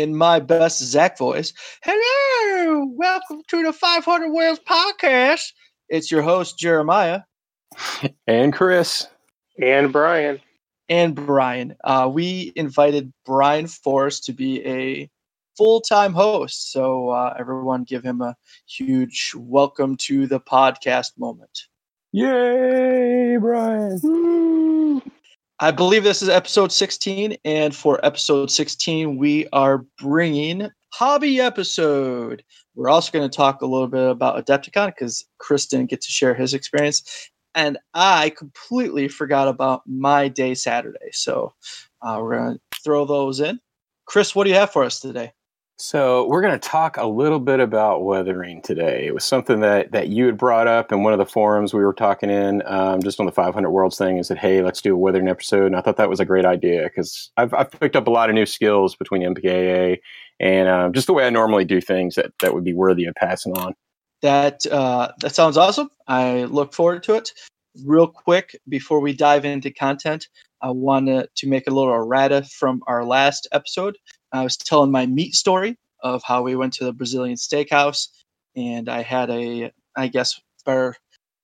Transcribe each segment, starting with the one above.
in my best Zach voice. Hello, welcome to the 500 Worlds podcast. It's your host Jeramiah and Chris and Brian and Brian. Uh, we invited Brian Forrest to be a full-time host, so uh, everyone give him a huge welcome to the podcast moment. Yay, Brian! I believe this is episode 16, and for episode 16, we are bringing hobby episode. We're also going to talk a little bit about Adepticon because Chris didn't get to share his experience, and I completely forgot about my day Saturday. So uh, we're going to throw those in. Chris, what do you have for us today? So we're going to talk a little bit about weathering today. It was something that that you had brought up in one of the forums we were talking in, um, just on the 500 Worlds thing, and said, "Hey, let's do a weathering episode." And I thought that was a great idea because I've, I've picked up a lot of new skills between MPKA and um, just the way I normally do things that that would be worthy of passing on. That uh, that sounds awesome. I look forward to it. Real quick before we dive into content, I wanted to make a little errata from our last episode. I was telling my meat story of how we went to the Brazilian steakhouse, and I had a, I guess, for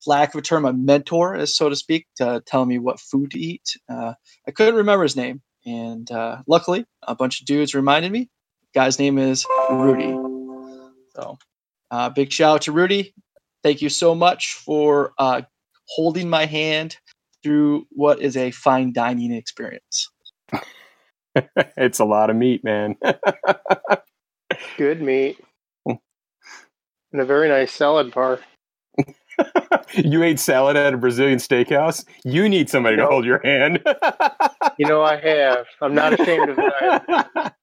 lack of a term, a mentor, so to speak, to tell me what food to eat. Uh, I couldn't remember his name, and uh, luckily, a bunch of dudes reminded me. Guy's name is Rudy. So, uh, big shout out to Rudy. Thank you so much for uh, holding my hand through what is a fine dining experience. it's a lot of meat, man. Good meat. And a very nice salad bar. you ate salad at a Brazilian steakhouse? You need somebody to hold your hand. you know I have. I'm not ashamed of that.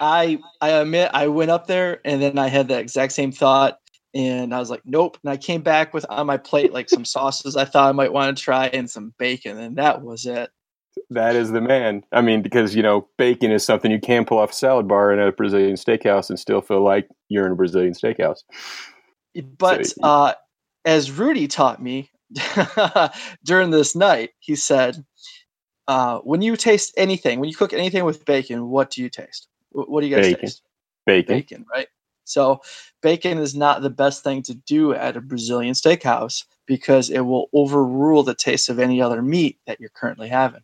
I I admit I went up there and then I had the exact same thought and I was like, nope. And I came back with on my plate like some sauces I thought I might want to try and some bacon, and that was it. That is the man. I mean, because you know, bacon is something you can pull off a salad bar in a Brazilian steakhouse and still feel like you're in a Brazilian steakhouse. But so, uh, as Rudy taught me during this night, he said, uh, "When you taste anything, when you cook anything with bacon, what do you taste? What do you guys bacon. taste? Bacon. Bacon, right? So, bacon is not the best thing to do at a Brazilian steakhouse because it will overrule the taste of any other meat that you're currently having."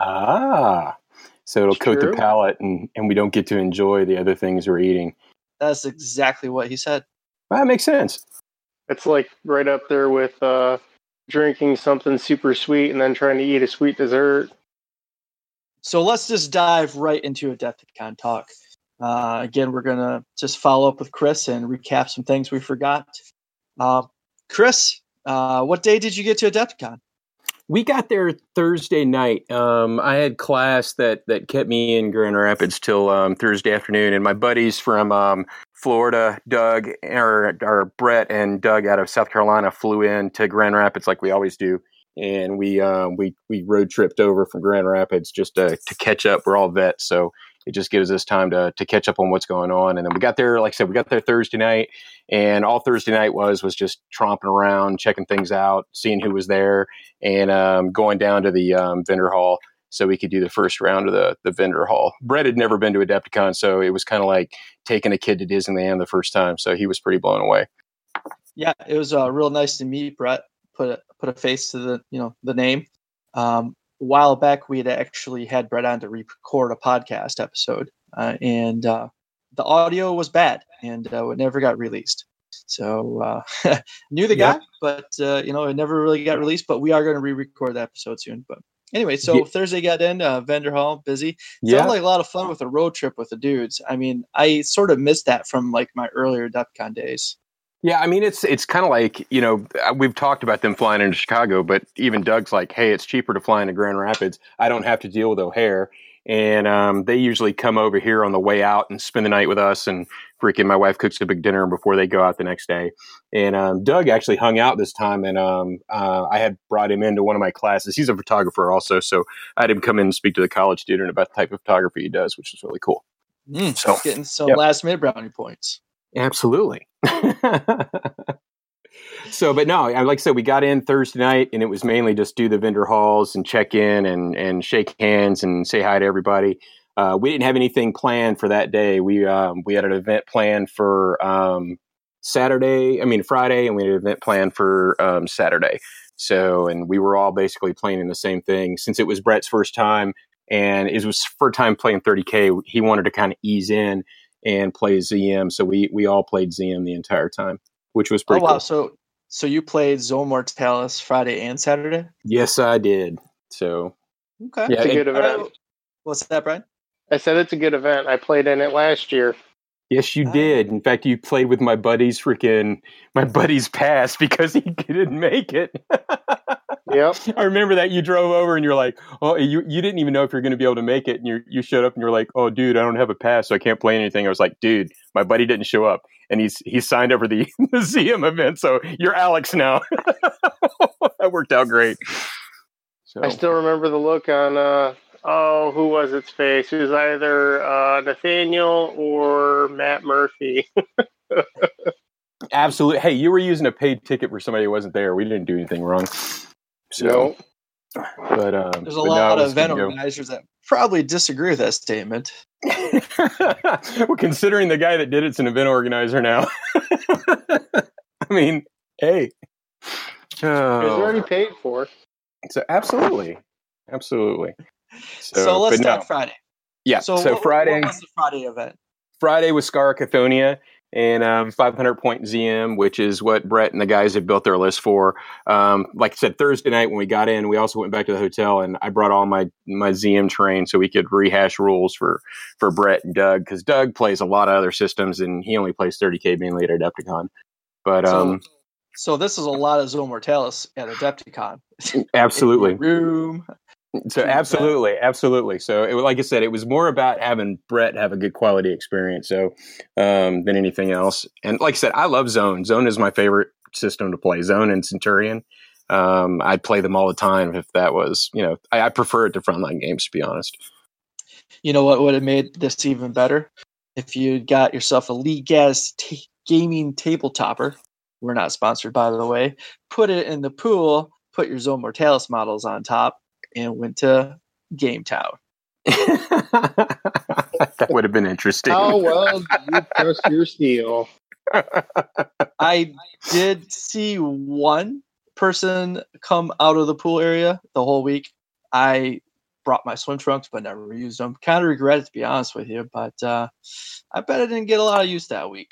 Ah, so it'll True. coat the palate, and and we don't get to enjoy the other things we're eating. That's exactly what he said. Well, that makes sense. It's like right up there with uh, drinking something super sweet and then trying to eat a sweet dessert. So let's just dive right into a Adepticon talk. Uh, again, we're gonna just follow up with Chris and recap some things we forgot. Uh, Chris, uh, what day did you get to Adepticon? We got there Thursday night. Um, I had class that that kept me in Grand Rapids till um, Thursday afternoon, and my buddies from um, Florida, Doug or, or Brett and Doug out of South Carolina flew in to Grand Rapids like we always do, and we um, we we road tripped over from Grand Rapids just to, to catch up. We're all vets, so it just gives us time to to catch up on what's going on. And then we got there, like I said, we got there Thursday night, and all Thursday night was was just tromping around, checking things out, seeing who was there, and um, going down to the um, vendor hall so we could do the first round of the the vendor hall. Brett had never been to Adepticon, so it was kind of like taking a kid to Disneyland the first time. So he was pretty blown away. Yeah, it was uh, real nice to meet Brett. Put a, put a face to the you know the name. Um, a while back we had actually had Brett on to record a podcast episode, uh, and uh, the audio was bad and uh, it never got released. So uh, knew the guy, but uh, you know it never really got released. But we are going to re-record that episode soon. But anyway, so yeah. Thursday got in, uh, vendor hall busy. Yeah. Sounded like a lot of fun with a road trip with the dudes. I mean, I sort of missed that from like my earlier DEFCON days. Yeah, I mean it's it's kind of like you know uh, we've talked about them flying into Chicago, but even Doug's like, hey, it's cheaper to fly into Grand Rapids. I don't have to deal with O'Hare, and um, they usually come over here on the way out and spend the night with us. And freaking, my wife cooks a big dinner before they go out the next day. And um, Doug actually hung out this time, and um, uh, I had brought him into one of my classes. He's a photographer also, so I had him come in and speak to the college student about the type of photography he does, which is really cool. Mm, so getting some yep. last minute brownie points. Absolutely. so, but no, like I said, we got in Thursday night, and it was mainly just do the vendor halls and check in and and shake hands and say hi to everybody. uh, we didn't have anything planned for that day. We um, we had an event planned for um, Saturday. I mean Friday, and we had an event planned for um, Saturday. So, and we were all basically playing the same thing since it was Brett's first time, and it was first time playing 30k. He wanted to kind of ease in and play ZM, so we we all played ZM the entire time, which was pretty. Oh wow! Cool. So so you played Zone Mortalis Friday and Saturday? Yes, I did. So Okay. Yeah, It's a it- good event. Uh, What's that, Brian? I said it's a good event. I played in it last year. Yes, you Ah. did. In fact, you played with my buddy's freaking my buddy's pass because he didn't make it. Yep. I remember that you drove over and you're like, "Oh, you you didn't even know if you're going to be able to make it." And you you showed up and you're like, "Oh, dude, I don't have a pass, so I can't play anything." I was like, "Dude, my buddy didn't show up, and he's he's signed up for the ZM event, so you're Alex now." that worked out great. So I still remember the look on uh oh, who was its face? It was either uh Nathaniel or Matt Murphy. absolutely. Hey, you were using a paid ticket for somebody who wasn't there. We didn't do anything wrong. So, no. but um, There's a but lot of was good event go. organizers that probably disagree with that statement. well, considering the guy that did it's an event organizer now. I mean, hey. It was Oh, already paid for. so absolutely, absolutely. So, So, let's talk no. Friday. Yeah. So, what- Friday, What was the Friday event? Friday was Scar Cathonia and um, 500 point ZM, which is what Brett and the guys have built their list for. Um, like I said, Thursday night when we got in, we also went back to the hotel and I brought all my my ZM terrain so we could rehash rules for for Brett and Doug because Doug plays a lot of other systems and he only plays 30k mainly at Adepticon. But um, so, so this is a lot of Zone Mortalis at Adepticon. absolutely, Room. So absolutely, absolutely. So it, like I said, it was more about having Brett have a good quality experience, so um, than anything else. And like I said, I love Zone. Zone is my favorite system to play. Zone and Centurion. Um, I'd play them all the time if that was, you know, I, I prefer it to frontline games to be honest. You know what would have made this even better? If you got yourself a League Gas t- gaming table topper. We're not sponsored, by the way. Put it in the pool, put your Zone Mortalis models on top, and went to Game Town. that would have been interesting. How well do you trust your steel? I did see one person come out of the pool area the whole week. I brought my swim trunks, but never used them. Kind of regret it to be honest with you, but uh, I bet I didn't get a lot of use that week.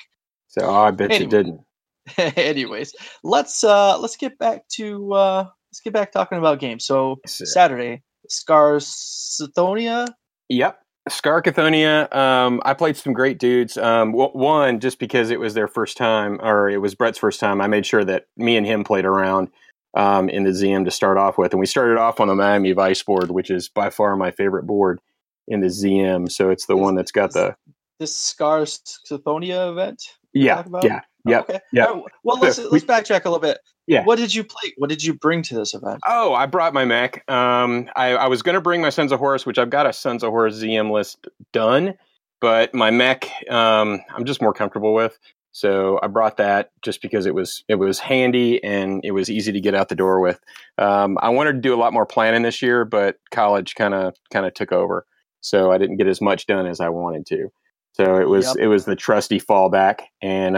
so oh, I bet you didn't. Anyways, let's uh, let's get back to uh, let's get back talking about games. So Saturday, Scarsithonia. Yep. Scar Cathonia. Um, I played some great dudes. Um, one, just because it was their first time, or it was Brett's first time, I made sure that me and him played around um, in the ZM to start off with. And we started off on the Miami Vice board, which is by far my favorite board in the ZM. So it's the one that's got the. This Scarsithonia event. Yeah. about? Yeah. Yep. Okay. yeah. All right, Well, let's let's backtrack a little bit. Yeah. What did you play? What did you bring to this event? Oh, I brought my Mac. Um, I, I was going to bring my Sons of Horus, which I've got a Sons of Horus ZM list done, but my Mac um, I'm just more comfortable with. So I brought that just because it was it was handy and it was easy to get out the door with. Um, I wanted to do a lot more planning this year, but college kind of kind of took over, so I didn't get as much done as I wanted to. So it was Yep. it was the trusty fallback, and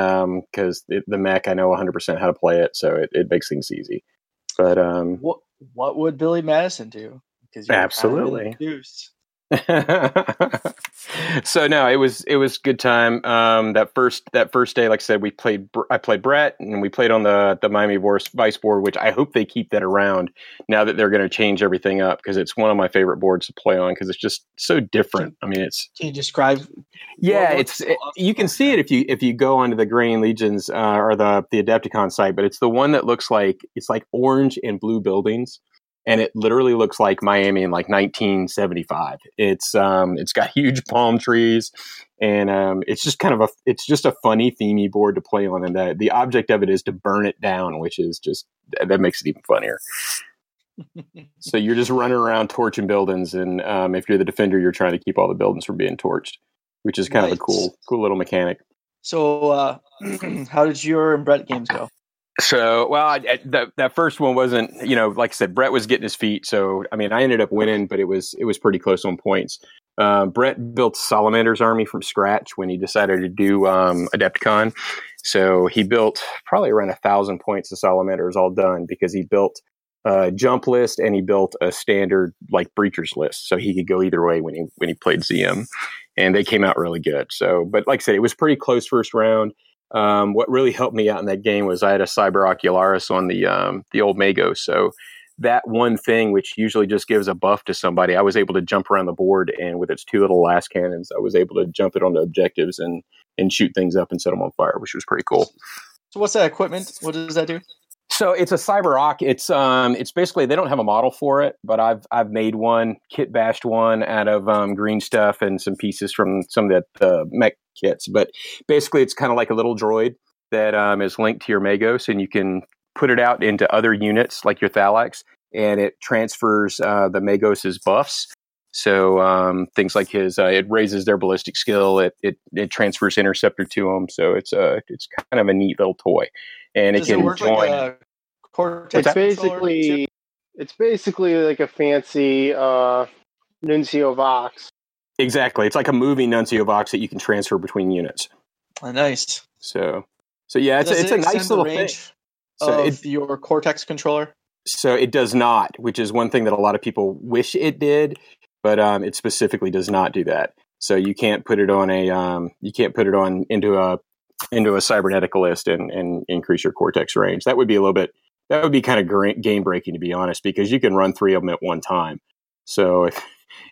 because the Mac I know 100 percent how to play it, so it, it makes things easy. But um, What What would Billy Madison do? Because you're kind of Absolutely. so no, it was it was good time. Um, that first that first day, like I said, we played. I played Brett, and we played on the the Miami Vice board, which I hope they keep that around now that they're going to change everything up because it's one of my favorite boards to play on because it's just so different. I mean, it's Can you describe? yeah, it's it, you can see it if you if you go onto the Green Legions uh, or the the Adepticon site, but it's the one that looks like it's like orange and blue buildings, and it literally looks like Miami in like 1975. It's um it's got huge palm trees, and um it's just kind of a it's just a funny themey board to play on, and the the object of it is to burn it down, which is just that makes it even funnier. So you're just running around torching buildings, and um, if you're the defender, you're trying to keep all the buildings from being torched, which is kind of a cool, cool little mechanic. So, uh, how did your and Brett games go? So, well, I, I- that that first one wasn't, you know, like I said, Brett was getting his feet. So, I mean, I ended up winning, but it was it was pretty close on points. Uh, Brett built Salamander's army from scratch when he decided to do um, Adepticon. So he built probably around a thousand points of Salamanders all done because he built a jump list and he built a standard like breachers list, so he could go either way when he when he played ZM, and they came out really good. So, but like I said, it was pretty close first round. Um, what really helped me out in that game was I had a Cyber Ocularis on the um, the old Mago, so that one thing, which usually just gives a buff to somebody, I was able to jump around the board, and with its two little lascannons, I was able to jump it onto objectives and and shoot things up and set them on fire, which was pretty cool. So, what's that equipment? What does that do? So it's a Cyber It's um it's basically they don't have a model for it, but I've I've made one, kit bashed one out of um, green stuff and some pieces from some of the uh, mech kits. But basically, it's kind of like a little droid that um, is linked to your Magos, and you can put it out into other units like your Thallax, and it transfers uh, the Magos's buffs. So um, things like his, uh, it raises their ballistic skill. It, it it transfers interceptor to them. So it's a uh, it's kind of a neat little toy, and Does it can it work join. like a It's basically it's basically like a fancy uh, Nuncio Vox. Exactly, it's like a moving Nuncio Vox that you can transfer between units. Oh, nice. So so yeah, it's a, it's it a nice little thing. So of it, your Cortex controller. So it does not, which is one thing that a lot of people wish it did, but um, it specifically does not do that. So you can't put it on a um, you can't put it on into a into a cybernetic list and, and increase your cortex range. That would be a little bit that would be kind of game breaking to be honest, because you can run three of them at one time. So if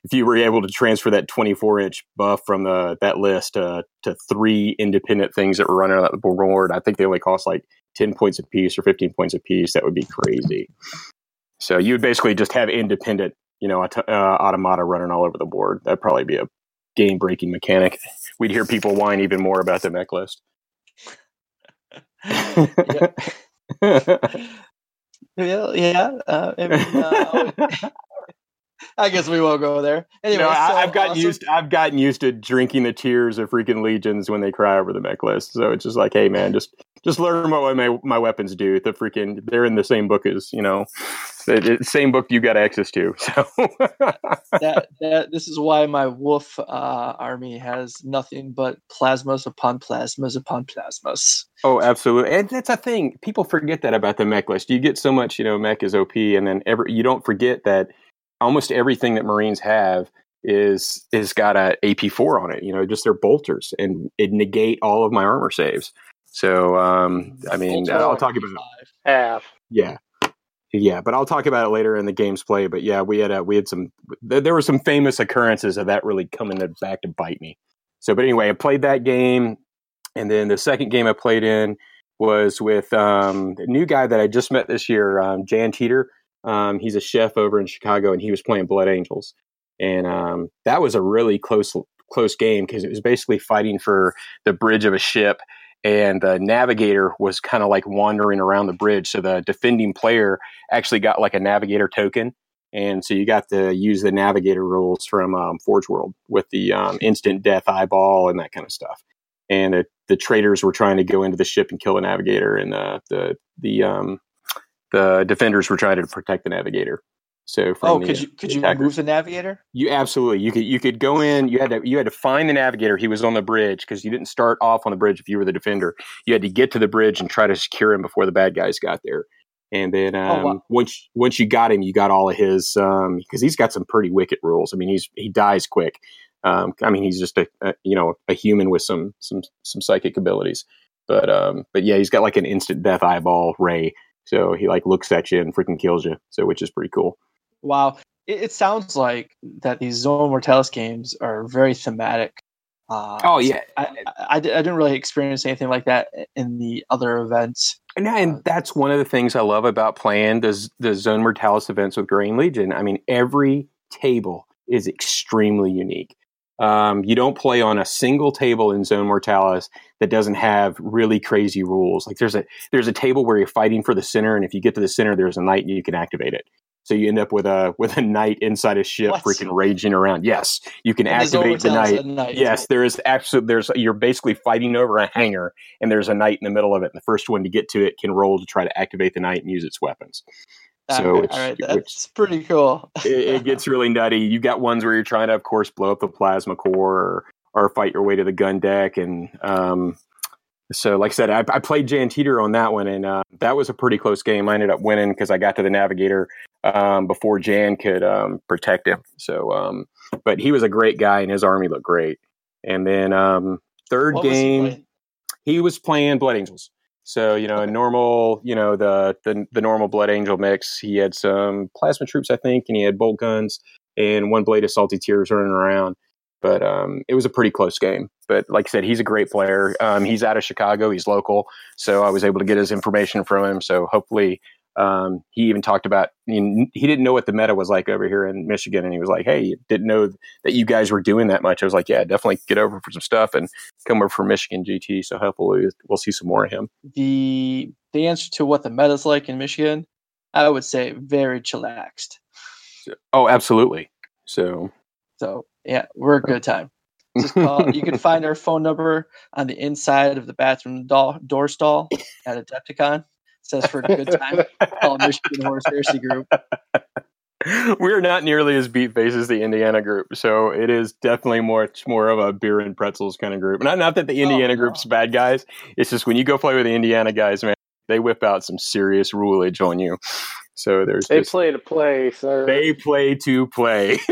if you were able to transfer that 24 inch buff from the that list uh, to three independent things that were running on the board, I think they only cost like 10 points a piece or 15 points a piece. That would be crazy. So you would basically just have independent, you know, uh, automata running all over the board. That'd probably be a game breaking mechanic. We'd hear people whine even more about the mech list. yeah, yeah, yeah. Uh, I, mean, uh, I guess we won't go there. Anyway, no, I, so I've gotten awesome. used. I've gotten used to drinking the tears of freaking legions when they cry over the mech list. So it's just like, hey, man, just just learn what my my weapons do. The freaking they're in the same book as you know, the, the same book you got access to. So that, that this is why my wolf uh, army has nothing but plasmas upon plasmas upon plasmas. Oh, absolutely, and that's a thing. People forget that about the mech list. You get so much, you know, mech is OP, and then every you don't forget that almost everything that Marines have is is got a AP four on it. You know, just their bolters, and it negate all of my armor saves. So, um, I mean, Bolter I'll talk about five. Half. yeah, yeah, but I'll talk about it later in the game's play. But yeah, we had a, we had some there, were some famous occurrences of that really coming back to bite me. So, but anyway, I played that game, and then the second game I played in was with um, a new guy that I just met this year, um, Jan Teeter. Um, he's a chef over in Chicago, and he was playing Blood Angels, and um, that was a really close close game because it was basically fighting for the bridge of a ship, and the navigator was kind of like wandering around the bridge. So the defending player actually got like a navigator token, and so you got to use the navigator rules from um, Forge World with the um, instant death eyeball and that kind of stuff. And the, the traitors were trying to go into the ship and kill the navigator, and the the the um, the defenders were trying to protect the navigator. So from Oh, the, could you could you attackers. the navigator? You absolutely you could you could go in. You had to you had to find the navigator. He was on the bridge because you didn't start off on the bridge if you were the defender. You had to get to the bridge and try to secure him before the bad guys got there. And then um, wow. once once you got him, you got all of his because he's got some pretty wicked rules. I mean, he's he dies quick. Um, I mean, he's just a, a you know a human with some some some psychic abilities. But um, but yeah, he's got like an instant death eyeball ray. So he like looks at you and freaking kills you. So which is pretty cool. Wow, it, it sounds like that these Zone Mortalis games are very thematic. Uh, Oh yeah, I, I, I I didn't really experience anything like that in the other events. And, and that's one of the things I love about playing the, the Zone Mortalis events with Green Legion. I mean, every table is extremely unique. Um, you don't play on a single table in Zone Mortalis that doesn't have really crazy rules. Like there's a there's a table where you're fighting for the center, and if you get to the center, there's a knight and you can activate it. So you end up with a with a knight inside a ship, What? freaking raging around. Yes, you can Zone activate the Mortalis knight. Yes, there is absolute. There's you're basically fighting over a hangar, and there's a knight in the middle of it. And the first one to get to it can roll to try to activate the knight and use its weapons. So, all which, right, which that's pretty cool. it, it gets really nutty. You've got ones where you're trying to, of course, blow up the plasma core or, or fight your way to the gun deck. And um, so, like I said, I, I played Jan Teeter on that one, and uh, that was a pretty close game. I ended up winning because I got to the Navigator um, before Jan could um, protect him. So, um, but he was a great guy, and his army looked great. And then um, third What was he game, he was playing Blood Angels. So you know, a normal, you know, the, the the normal Blood Angel mix. He had some plasma troops, I think, and he had bolt guns and one blade of salty tears running around. But um, it was a pretty close game. But like I said, he's a great player. Um, he's out of Chicago. He's local, so I was able to get his information from him. So hopefully, um, he even talked about he, he didn't know what the meta was like over here in Michigan, and he was like, "Hey, didn't know that you guys were doing that much." I was like, "Yeah, definitely get over for some stuff and come over for Michigan GT." So hopefully, we'll see some more of him. The the answer to what the meta's like in Michigan, I would say very chillaxed. Oh, absolutely. So So yeah, we're a good time. Just call. you can find our phone number on the inside of the bathroom door, door stall at Adepticon. Says for a good time. Call Michigan Horus Heresy Group. we're not nearly as beat face as the Indiana group, so it is definitely much more of a beer and pretzels kind of group. Not not that the oh, Indiana Oh, group's bad guys. It's just when you go play with the Indiana guys, man, they whip out some serious rulage on you. So there's They just, play to play, sir. they play to play.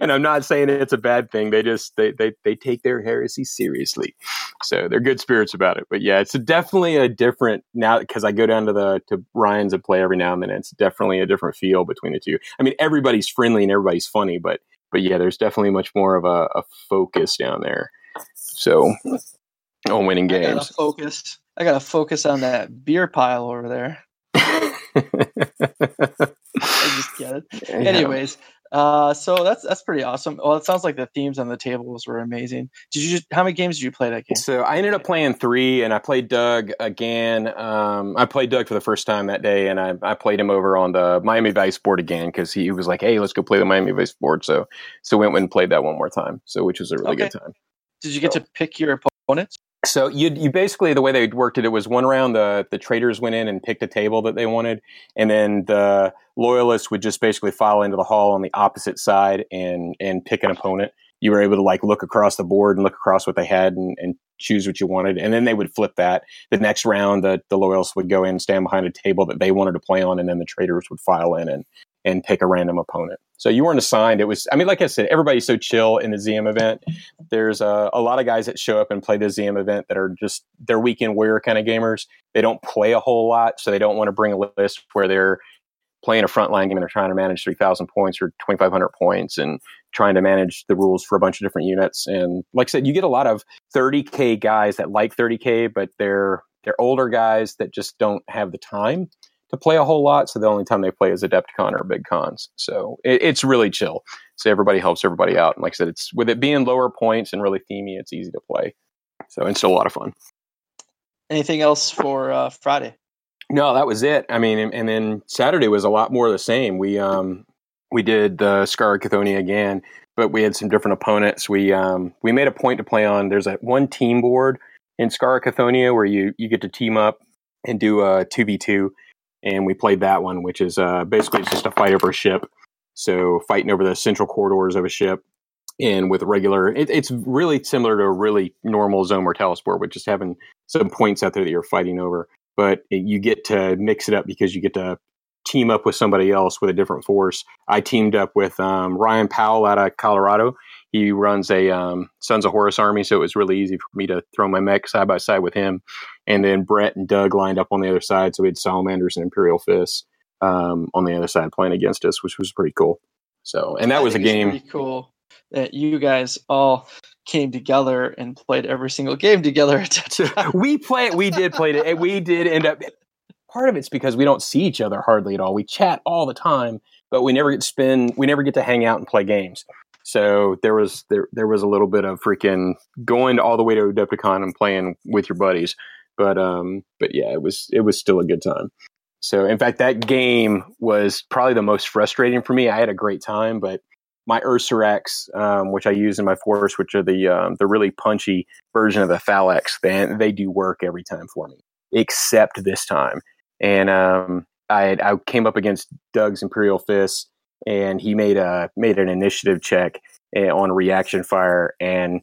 And i'm not saying it's a bad thing. They just they, they they take their heresy seriously. So they're good spirits about it. But yeah it's definitely a different now because i go down to the to ryan's and play every now and then it's definitely a different feel between the two. I mean everybody's friendly and everybody's funny but but yeah there's definitely much more of a, a focus down there. So on winning I gotta games. focus. I gotta focus on that beer pile over there. I just get it. Yeah. Anyways, uh, so that's that's pretty awesome. Well, it sounds like the themes on the tables were amazing. Did you? Just, how many games did you play that game? So I ended up playing three, and I played Doug again. Um, I played Doug for the first time that day, and I, I played him over on the Miami Vice board again because he was like, "Hey, let's go play the Miami Vice board." So so went and played that one more time. So which was a really Okay. good time. Did you get to pick your opponents? So you you basically the way they worked it, it was one round the the traitors went in and picked a table that they wanted, and then the loyalists would just basically file into the hall on the opposite side and and pick an opponent. You were able to like look across the board and look across what they had and, and choose what you wanted, and then they would flip that. The next round, the the loyalists would go in and stand behind a table that they wanted to play on, and then the traitors would file in and and pick a random opponent. So you weren't assigned. It was I mean, like I said, everybody's so chill in the ZM event there's a, a lot of guys that show up and play the ZM event that are just they're weekend warrior kind of gamers. They don't play a whole lot, so they don't want to bring a list where they're playing a frontline game and they're trying to manage 3,000 points or 2,500 points and trying to manage the rules for a bunch of different units. And like I said, you get a lot of 30k guys that like 30k, but they're they're older guys that just don't have the time play a whole lot. So the only time they play is Adepticon or Big Cons. So it, it's really chill. So everybody helps everybody out. And like I said, it's with it being lower points and really themey, it's easy to play. So it's still a lot of fun. Anything else for uh, Friday? No, that was it. I mean, and, and then Saturday was a lot more the same. We um we did the Scar Cathonia again, but we had some different opponents. We um we made a point to play on. There's a one team board in Scar where you you get to team up and do a two v two, and we played that one, which is uh basically just a fight over a ship. So fighting over the central corridors of a ship. And with regular, it, it's really similar to a really normal Zone Mortalis board, with just having some points out there that you're fighting over but you get to mix it up because you get to team up with somebody else with a different force. I teamed up with um, Ryan Powell out of Colorado. He runs a um, Sons of Horus army, so it was really easy for me to throw my mech side by side with him. And then Brett and Doug lined up on the other side, so we had Salamanders and Imperial Fists um, on the other side playing against us, which was pretty cool. So, and that I was a game. Pretty cool that you guys all came together and played every single game together. at that time. we play we did play it and we did end up part of it's because we don't see each other hardly at all we chat all the time but we never get to spend we never get to hang out and play games so there was there there was a little bit of freaking going all the way to Adepticon and playing with your buddies. But um but yeah it was it was still a good time. So in fact that game was probably the most frustrating for me. I had a great time but my Ursarax, um, which I use in my force, which are the um, the really punchy version of the Thallax, they, they do work every time for me, except this time. And um, I I came up against Doug's Imperial Fist, and he made a made an initiative check eh, on reaction fire, and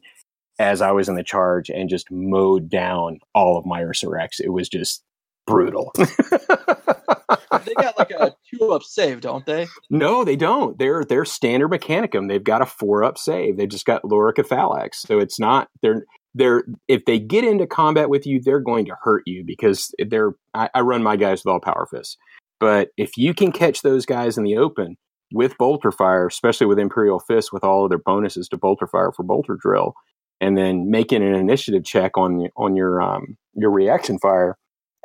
as I was in the charge, and just mowed down all of my Ursarax. It was just brutal. they got like a two up save, don't they? No, they don't. They're they're standard Mechanicum. They've got a four up save. They just got Lorica Thallax. So it's not they're they're if they get into combat with you, they're going to hurt you because they're I, I run my guys with all power fists. But if you can catch those guys in the open with bolter fire, especially with Imperial Fist with all of their bonuses to bolter fire for bolter drill, and then making an initiative check on on your um your reaction fire,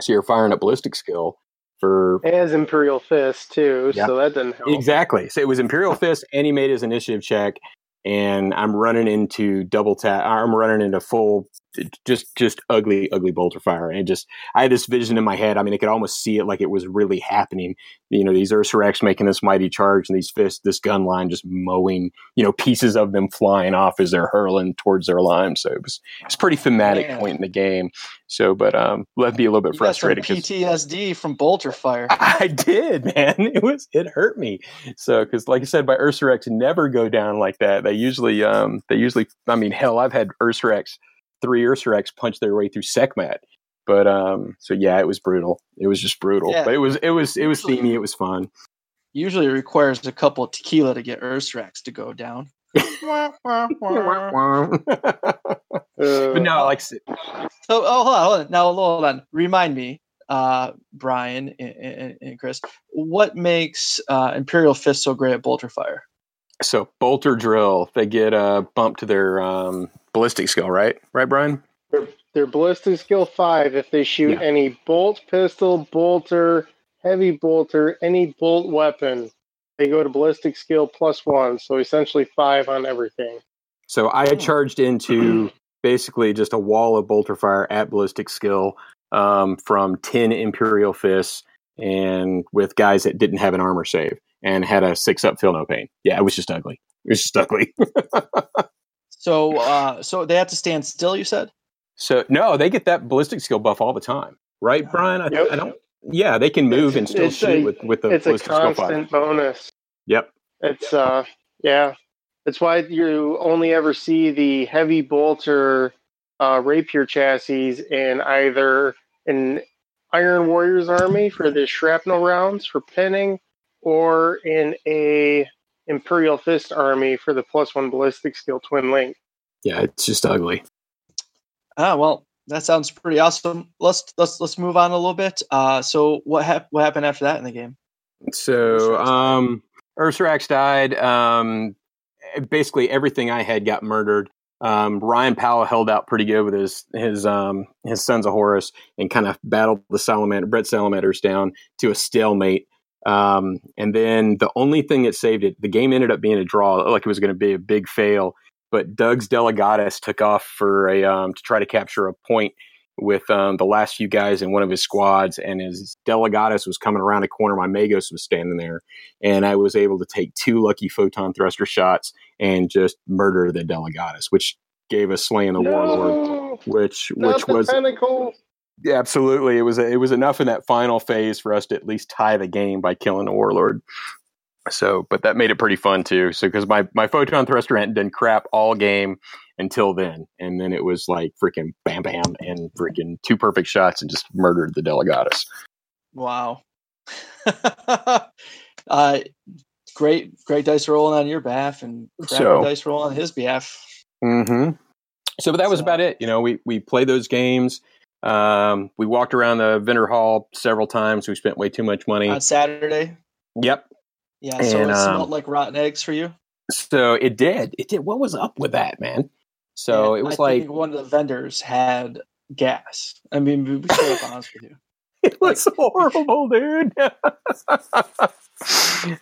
so you're firing a ballistic skill for as Imperial Fist too, Yep. so that doesn't help. exactly. So it was Imperial Fist, and he made his initiative check, and I'm running into double tap. I'm running into full, just just ugly, ugly bolter fire, and just I had this vision in my head. I mean, I could almost see it like it was really happening. You know, these Ursarax making this mighty charge, and these fists, this gun line just mowing, you know, pieces of them flying off as they're hurling towards their line. So it was it's pretty thematic Man. point in the game. So, but um, let me a little bit You got some PTSD from Bolter Fire. I did, man. It was it hurt me. So because like I said, my Ursarax never go down like that. They usually um they usually I mean hell I've had Ursarax three Ursarax punched their way through Sekhmet. But um so yeah, it was brutal. It was just brutal. Yeah. But it was it was it was Usually- themey, it was fun. Usually it requires a couple of tequila to get Ursarax to go down. Wah, wah, wah. but Uh, no, like So, oh, hold on, hold on. Now, hold on. Remind me, uh, Brian and, and, and Chris, what makes uh, Imperial Fist so great at Bolter Fire? so bolter drill, they get a bump to their um ballistic skill, right? Right, Brian? They're ballistic skill five if they shoot Yeah. any bolt, pistol, bolter, heavy bolter, any bolt weapon. They go to ballistic skill plus one, so essentially five on everything. So I charged into basically just a wall of bolter fire at ballistic skill um, from 10 Imperial Fists and with guys that didn't have an armor save and had a six up feel no pain. Yeah, it was just ugly. It was just ugly. So, uh, so they have to stand still. You said. so no, they get that ballistic skill buff all the time, right, Brian? I, Yep. I don't. Yeah, they can move and still it's shoot a- with with the it's a ballistic skill five. constant bonus. Yep. It's uh yeah. That's why you only ever see the heavy bolter uh, rapier chassis in either an Iron Warriors army for the shrapnel rounds for pinning, or in a Imperial Fist army for the plus one ballistic skill twin link. Yeah, it's just ugly. Ah, well, that sounds pretty awesome. Let's let's let's move on a little bit. Uh, so what hap- what happened after that in the game? So, Ursarax um, Ursarax died. Um, basically, everything I had got murdered. Um, Ryan Powell held out pretty good with his his um, his Sons of Horus and kind of battled the salamander Brett salamanders down to a stalemate. Um, and then the only thing that saved it, the game ended up being a draw. Like it was going to be a big fail. But Doug's Delegatus took off for a um, to try to capture a point with um, the last few guys in one of his squads, and his Delegatus was coming around a corner. My Magos was standing there, and I was able to take two lucky photon thruster shots and just murder the Delegatus, which gave us slaying the warlord, which not which the was. Yeah, absolutely it was it was enough in that final phase for us to at least tie the game by killing the warlord. So, but that made it pretty fun too. So, because my my photon thruster hadn't done crap all game until then, and then it was like freaking bam bam and freaking two perfect shots and just murdered the Delegatus. Wow. uh, great great dice rolling on your behalf and So- dice roll on his behalf. Mm-hmm. So, but that was So- about it. You know, we we play those games. Um, we walked around the vendor hall several times. We spent way too much money. on Saturday. yep. Yeah, so And, it um, smelled like rotten eggs for you. So it did. It did. What was up with that, man? So And it was I like think one of the vendors had gas. I mean, we we straight up honest with you. it was horrible, dude.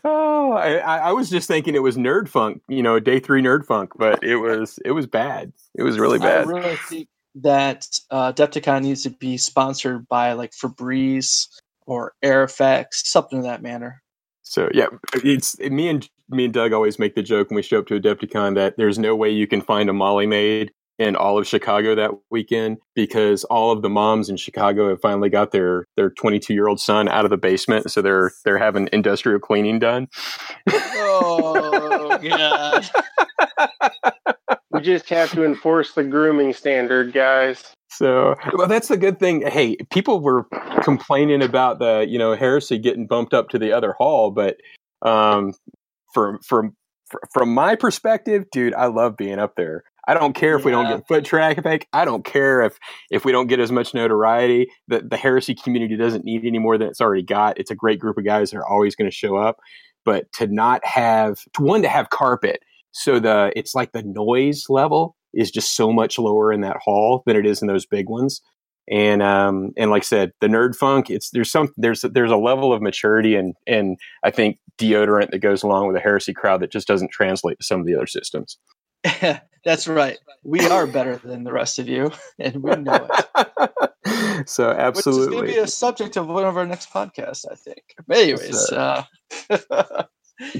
oh, I, I I was just thinking it was Nerd Funk, you know, day three Nerd Funk, but it was it was bad. It was really I bad. really think that uh, Depticon needs to be sponsored by like Febreze or Airfx, something of that manner. So yeah, it's me and me and Doug always make the joke when we show up to a Adepticon that there's no way you can find a Molly made in all of Chicago that weekend because all of the moms in Chicago have finally got their their 22 year old son out of the basement, so they're they're having industrial cleaning done. Oh god. We just have to enforce the grooming standard, guys. So, well, that's the good thing. Hey, people were complaining about the, you know, Heresy getting bumped up to the other hall, but um, from from from my perspective, dude, I love being up there. I don't care if we don't get foot traffic. I don't care if if we don't get as much notoriety. The the heresy community doesn't need any more than it's already got. It's a great group of guys that are always going to show up. But to not have to one to have carpet, so the it's like the noise level is just so much lower in that hall than it is in those big ones. And um and like I said, the nerd funk, it's there's some there's there's a level of maturity and and I think deodorant that goes along with a heresy crowd that just doesn't translate to some of the other systems. That's right. We are better than the rest of you, and we know it. so absolutely, Which is going to be a subject of one of our next podcasts, I think. But anyways, uh, but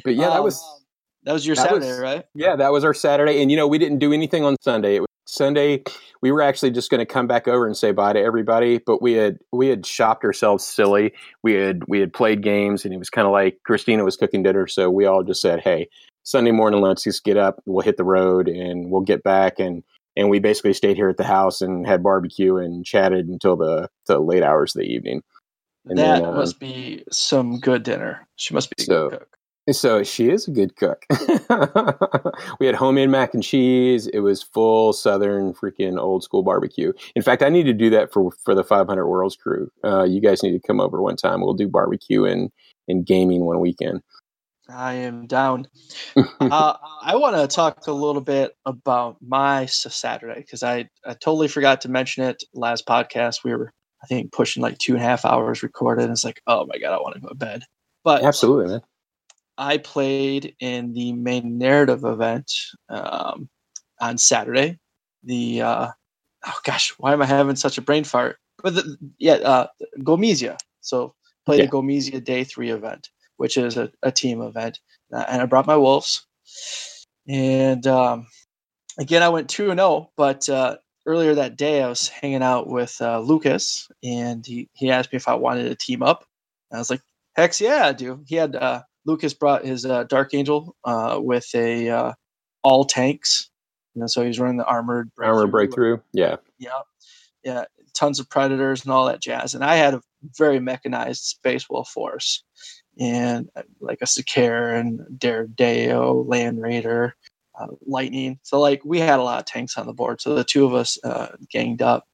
yeah, that um, was that was your that Saturday, was- right? yeah, that was our Saturday, and you know we didn't do anything on Sunday. It was Sunday. We were actually just going to come back over and say bye to everybody, but we had we had shopped ourselves silly. We had we had played games, and it was kind of like Christina was cooking dinner, so we all just said, "Hey, Sunday morning, let's just get up. We'll hit the road, and we'll get back." and And we basically stayed here at the house and had barbecue and chatted until the, the late hours of the evening. And that then, uh, must be some good dinner. She must be a good cook. So she is a good cook. we had homemade mac and cheese. It was full Southern freaking old school barbecue. In fact, I need to do that for for the 500 Worlds crew. Uh, you guys need to come over one time. We'll do barbecue and and gaming one weekend. I am down. uh, I want to talk a little bit about my Saturday because I, I totally forgot to mention it last podcast. We were, I think, pushing like two and a half hours recorded. And it's like, oh my God, I want to go to bed. But Absolutely, man. I played in the main narrative event um, on Saturday. The, uh, oh gosh, why am I having such a brain fart? But the, yeah, uh, Gomezia. So played Yeah. the Gomezia Day 3 event, which is a, a team event. Uh, and I brought my Wolves. And um, again, I went 2 and 0, but uh, earlier that day I was hanging out with uh, Lucas and he, he asked me if I wanted to team up. And I was like, heck yeah, I do. He had uh, Lucas brought his uh, Dark Angel uh, with a uh, all tanks. You know, so he's running the armored Armor breakthrough. Yeah. yeah, yeah, tons of predators and all that jazz. And I had a very mechanized Space Wolf force, and uh, like a Sakar and Deredeo, Land Raider, uh, Lightning. So like we had a lot of tanks on the board. So the two of us uh, ganged up,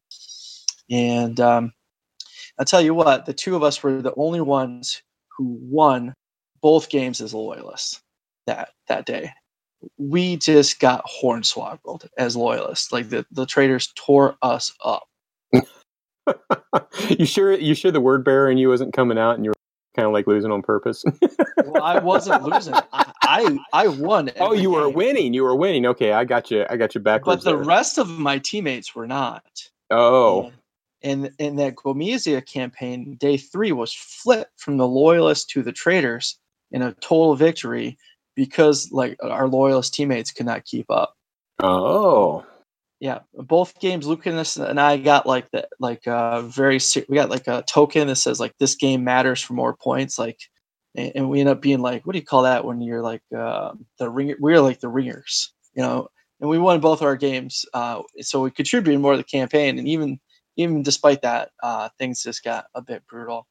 and um, I'll tell you what, the two of us were the only ones who won both games as loyalists that that day we just got hornswoggled as loyalists. Like the, the traitors tore us up. you sure you sure the word bearer in you wasn't coming out and you were kind of like losing on purpose? Well, I wasn't losing. I, I I won. oh, you were winning. You were winning. Okay, I got you. I got you back. but the there. rest of my teammates were not. oh, And in, that Gomezia campaign, day three was flipped from the loyalists to the traitors in a total victory because like our loyalist teammates could not keep up. oh, Yeah, both games, Lucas and I got like that, like uh, very. We got like a token that says like this game matters for more points. Like, and, and we end up being like, what do you call that when you're like uh, the ringer? We're like the ringers, you know. And we won both our games, uh, so we contributed more to the campaign. And even even despite that, uh, things just got a bit brutal.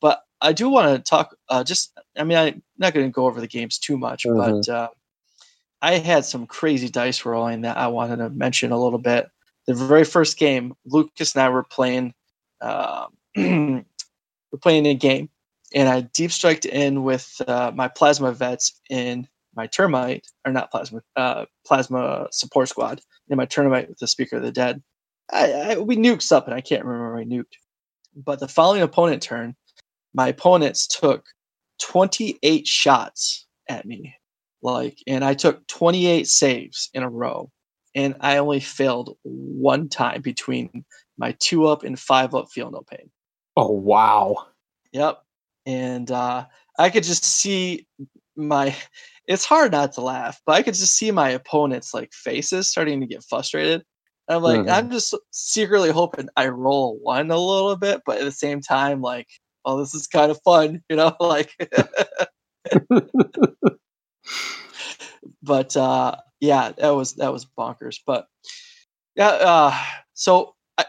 But I do want to talk. Uh, just, I mean, I'm not going to go over the games too much, but uh, I had some crazy dice rolling that I wanted to mention a little bit. The very first game, Lucas and I were playing. Uh, we're playing a game, and I deep striked in with uh, my plasma vets in my termite, or not plasma, uh, plasma support squad in my termite with the Speaker of the Dead. I, I we nuked something. I can't remember I nuked. But the following opponent turn, my opponents took 28 shots at me like and i took 28 saves in a row and i only failed one time between my two up and five up feel no pain oh, wow. yep and uh i could just see my it's hard not to laugh but i could just see my opponents like faces starting to get frustrated And I'm like, Mhm. I'm just secretly hoping I roll one a little bit, but at the same time, like, oh, this is kind of fun, you know, like. but uh, yeah, that was that was bonkers. But yeah, uh, so I,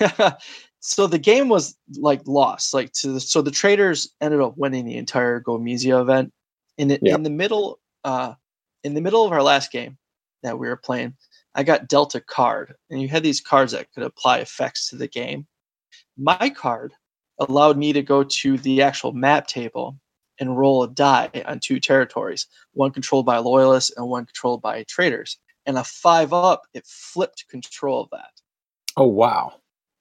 so the game was like lost. Like to the, so the traitors ended up winning the entire Gomezia event. In the, Yep. in the middle, uh, in the middle of our last game that we were playing, I got dealt a card, and you had these cards that could apply effects to the game. My card allowed me to go to the actual map table and roll a die on two territories, one controlled by loyalists and one controlled by traitors. And a five up, it flipped control of that. oh wow.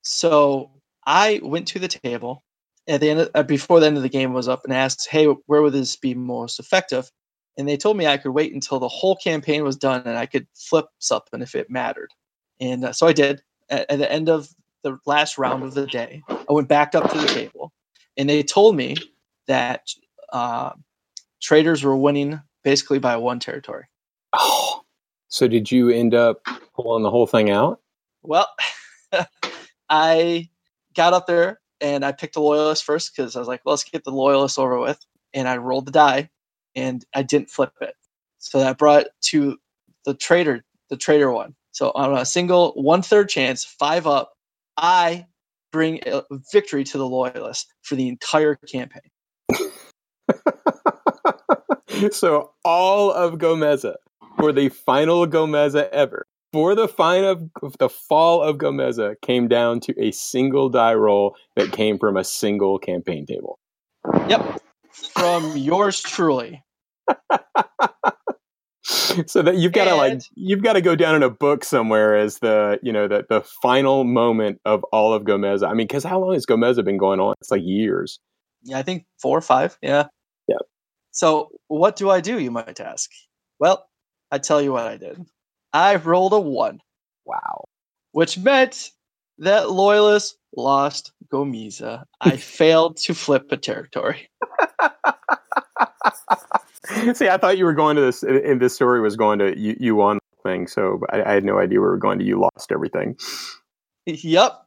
So I went to the table at the end of, uh, before the end of the game was up and asked, "Hey, where would this be most effective?" And they told me I could wait until the whole campaign was done and I could flip something if it mattered. And uh, so I did. At, at the end of the last round of the day, I went back up to the table, and they told me that uh, traitors were winning basically by one territory. Oh. So did you end up pulling the whole thing out? Well, I got up there and I picked a loyalist first because I was like, let's get the loyalist over with. And I rolled the die and I didn't flip it. So that brought it to the traitor, the traitor one. So on a single one third chance, five up, I bring a victory to the loyalists for the entire campaign. so all of Gomeza for the final Gomeza ever. For the fine of the fall of Gomeza came down to a single die roll that came from a single campaign table. Yep. From yours truly. so that you've got to like you've got to go down in a book somewhere as the you know the the final moment of all of Gomeza. I mean, because how long has Gomeza been going on? It's like years. Yeah, I think four or five. Yeah. Yeah. So what do I do, you might ask? Well, I tell you what I did. I rolled a one, Wow. which meant that loyalists lost Gomeza. I failed to flip a territory. See, I thought you were going to this, and this story was going to you, you won thing. So I, I had no idea we were going to you lost everything. yep.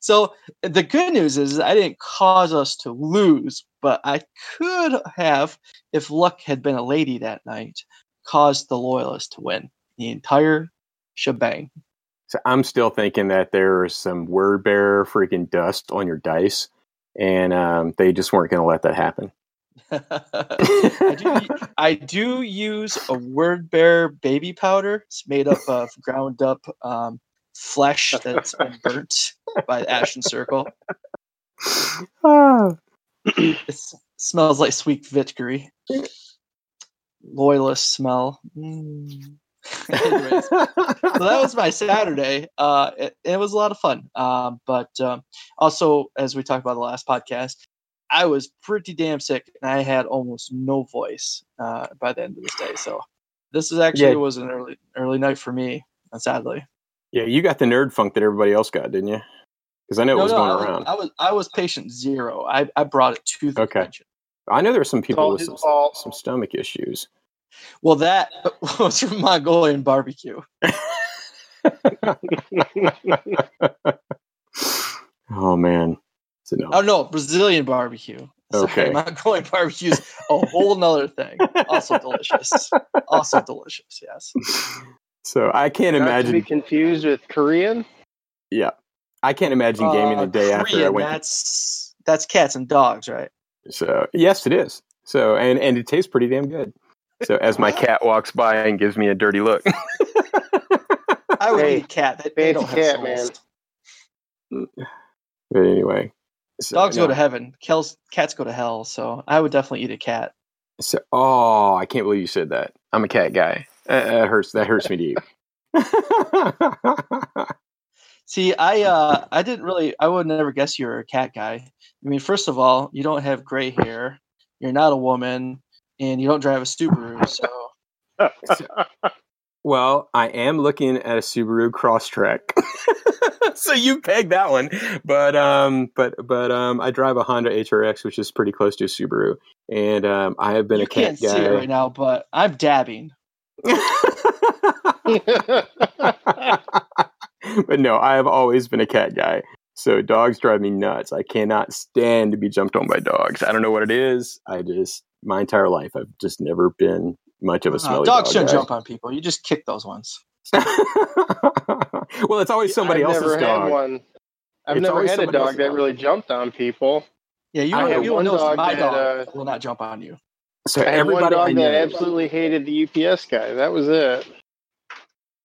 So the good news is I didn't cause us to lose, but I could have, if luck had been a lady that night, caused the loyalists to win the entire shebang. So I'm still thinking that there's some word bearer freaking dust on your dice, and um, they just weren't going to let that happen. I do, I do use a word bear baby powder. It's made up of ground up um, flesh that's been burnt by the Ashen Circle. Ah. It smells like sweet victory. Loyalist smell. Mm. Anyways, so that was my Saturday. Uh, it, it was a lot of fun. Um, but um, also, as we talked about the last podcast, I was pretty damn sick and I had almost no voice uh, by the end of this day. So this is actually Yeah. was an early early night for me. uh, Sadly, yeah, you got the nerd funk that everybody else got, didn't you? Because I know it was no, going I was, around. I was I was patient zero. I, I brought it to the Okay. convention. I know there were some people with some, some stomach issues. Well, that was from Mongolian barbecue. oh man, so no. Oh no, Brazilian barbecue. Okay. Sorry, Mongolian barbecue is a whole nother thing. Also delicious. Also delicious. Yes. So I can't Not to imagine. be confused with Korean. yeah, I can't imagine gaming the Uh, day after I went. That's that's cats and dogs, right? So yes, it is. So and and it tastes pretty damn good. So as my cat walks by and gives me a dirty look. I would Hey, eat a cat. They, they don't have cat, man. souls. but anyway, so, Dogs no. go to heaven. Kells, cats go to hell. So I would definitely eat a cat. So, oh, I can't believe you said that. I'm a cat guy. Uh, that hurts. That hurts me to deep. See, I uh, I didn't really. I would never guess you were a cat guy. I mean, first of all, you don't have gray hair. You're not a woman, and you don't drive a Subaru. So well, I am looking at a Subaru Crosstrek. so you pegged that one, but um, but but um, I drive a Honda HRX, which is pretty close to a Subaru, and um, I have been you a cat can't see it right now, but I'm dabbing. but no, I have always been a cat guy. So dogs drive me nuts. I cannot stand to be jumped on by dogs. I don't know what it is. I just my entire life I've just never been much of a smelly Uh, dogs dog shouldn't guy. jump on people. You just kick those ones. well, it's always somebody I've else's never dog. had one. I've It's never had a dog that dog. really jumped on people. Yeah, you I know, you one know dog my that, dog uh, will not jump on you. So I had one everybody I dog that absolutely hated the UPS guy. That was it.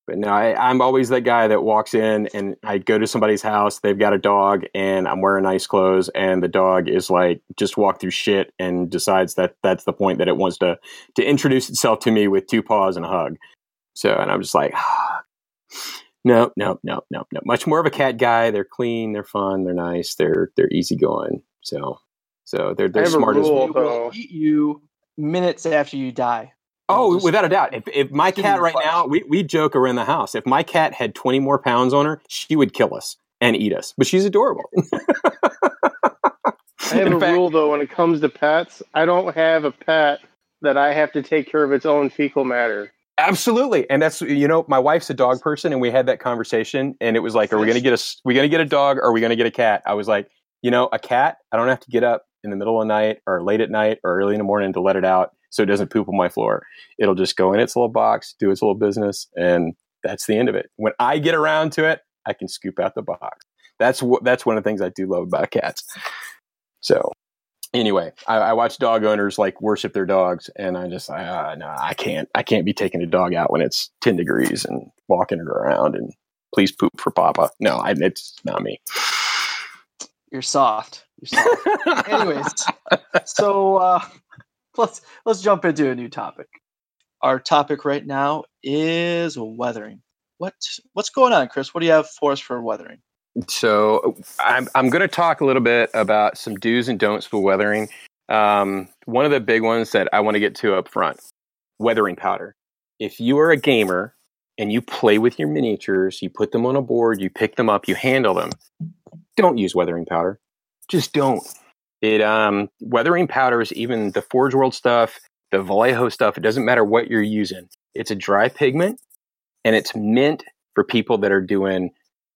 But no, I, I'm always that guy that walks in and I go to somebody's house. They've got a dog, and I'm wearing nice clothes, and the dog is like just walk through shit and decides that that's the point that it wants to to introduce itself to me with two paws and a hug. So, and I'm just like, no, no, no, no, no. Much more of a cat guy. They're clean, they're fun, they're nice, they're they're easygoing. So, so they're they're have a smart as rule. They will eat you minutes after you die. Oh, Just- without a doubt. If, if my cat right flesh. now, we, we joke around the house. If my cat had 20 more pounds on her, she would kill us and eat us. But she's adorable. I have In a fact- rule though when it comes to pets. I don't have a pet that I have to take care of its own fecal matter. Absolutely. And that's, you know, my wife's a dog person and we had that conversation and it was like, are we going to get a, we to get a dog or are we going to get a cat? I was like, you know, a cat, I don't have to get up in the middle of the night or late at night or early in the morning to let it out so it doesn't poop on my floor. It'll just go in its little box, do its little business, and that's the end of it. When I get around to it, I can scoop out the box. That's what that's one of the things I do love about cats. So anyway, I, I watch dog owners like worship their dogs, and I just uh, no, I can't. I can't be taking a dog out when it's ten degrees and walking it around and please poop for Papa. No, I, it's not me. You're soft. You're soft. Anyways, so uh, let's let's jump into a new topic. Our topic right now is weathering. What what's going on, Chris? What do you have for us for weathering? So I'm I'm going to talk a little bit about some do's and don'ts for weathering. Um, one of the big ones that I want to get to up front: weathering powder. If you are a gamer and you play with your miniatures, you put them on a board, you pick them up, you handle them. Don't use weathering powder. Just don't. It um weathering powder is even the Forge World stuff, the Vallejo stuff. It doesn't matter what you're using. It's a dry pigment, and it's meant for people that are doing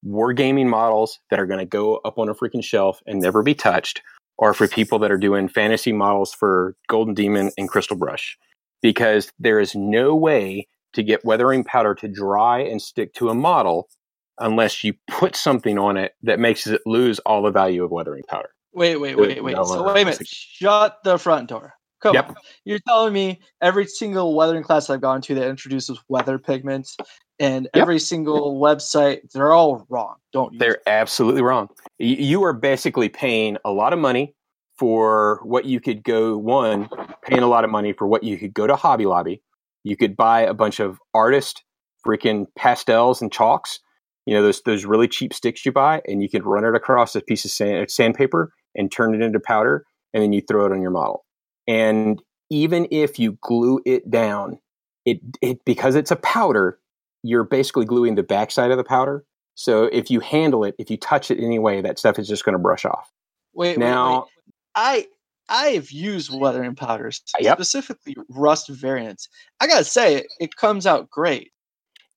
wargaming models that are going to go up on a freaking shelf and never be touched, or for people that are doing fantasy models for Golden Demon and Crystal Brush. Because there is no way to get weathering powder to dry and stick to a model unless you put something on it that makes it lose all the value of weathering powder. Wait, wait, wait, wait. No, So uh, wait a minute. Shut the front door. Come Yep. on. You're telling me every single weathering class I've gone to that introduces weather pigments and Yep. every single website, they're all wrong. Don't They're it. absolutely wrong. You are basically paying a lot of money for what you could go one, paying a lot of money for what you could go to Hobby Lobby. You could buy a bunch of artist freaking pastels and chalks. You know those those really cheap sticks you buy, and you could run it across a piece of sand, sandpaper and turn it into powder, and then you throw it on your model. And even if you glue it down, it it because it's a powder, you're basically gluing the backside of the powder. So if you handle it, if you touch it anyway, that stuff is just going to brush off. Wait, now- wait, wait. I I've used weathering powders, Yep. specifically rust variants. I gotta say, it, comes out great.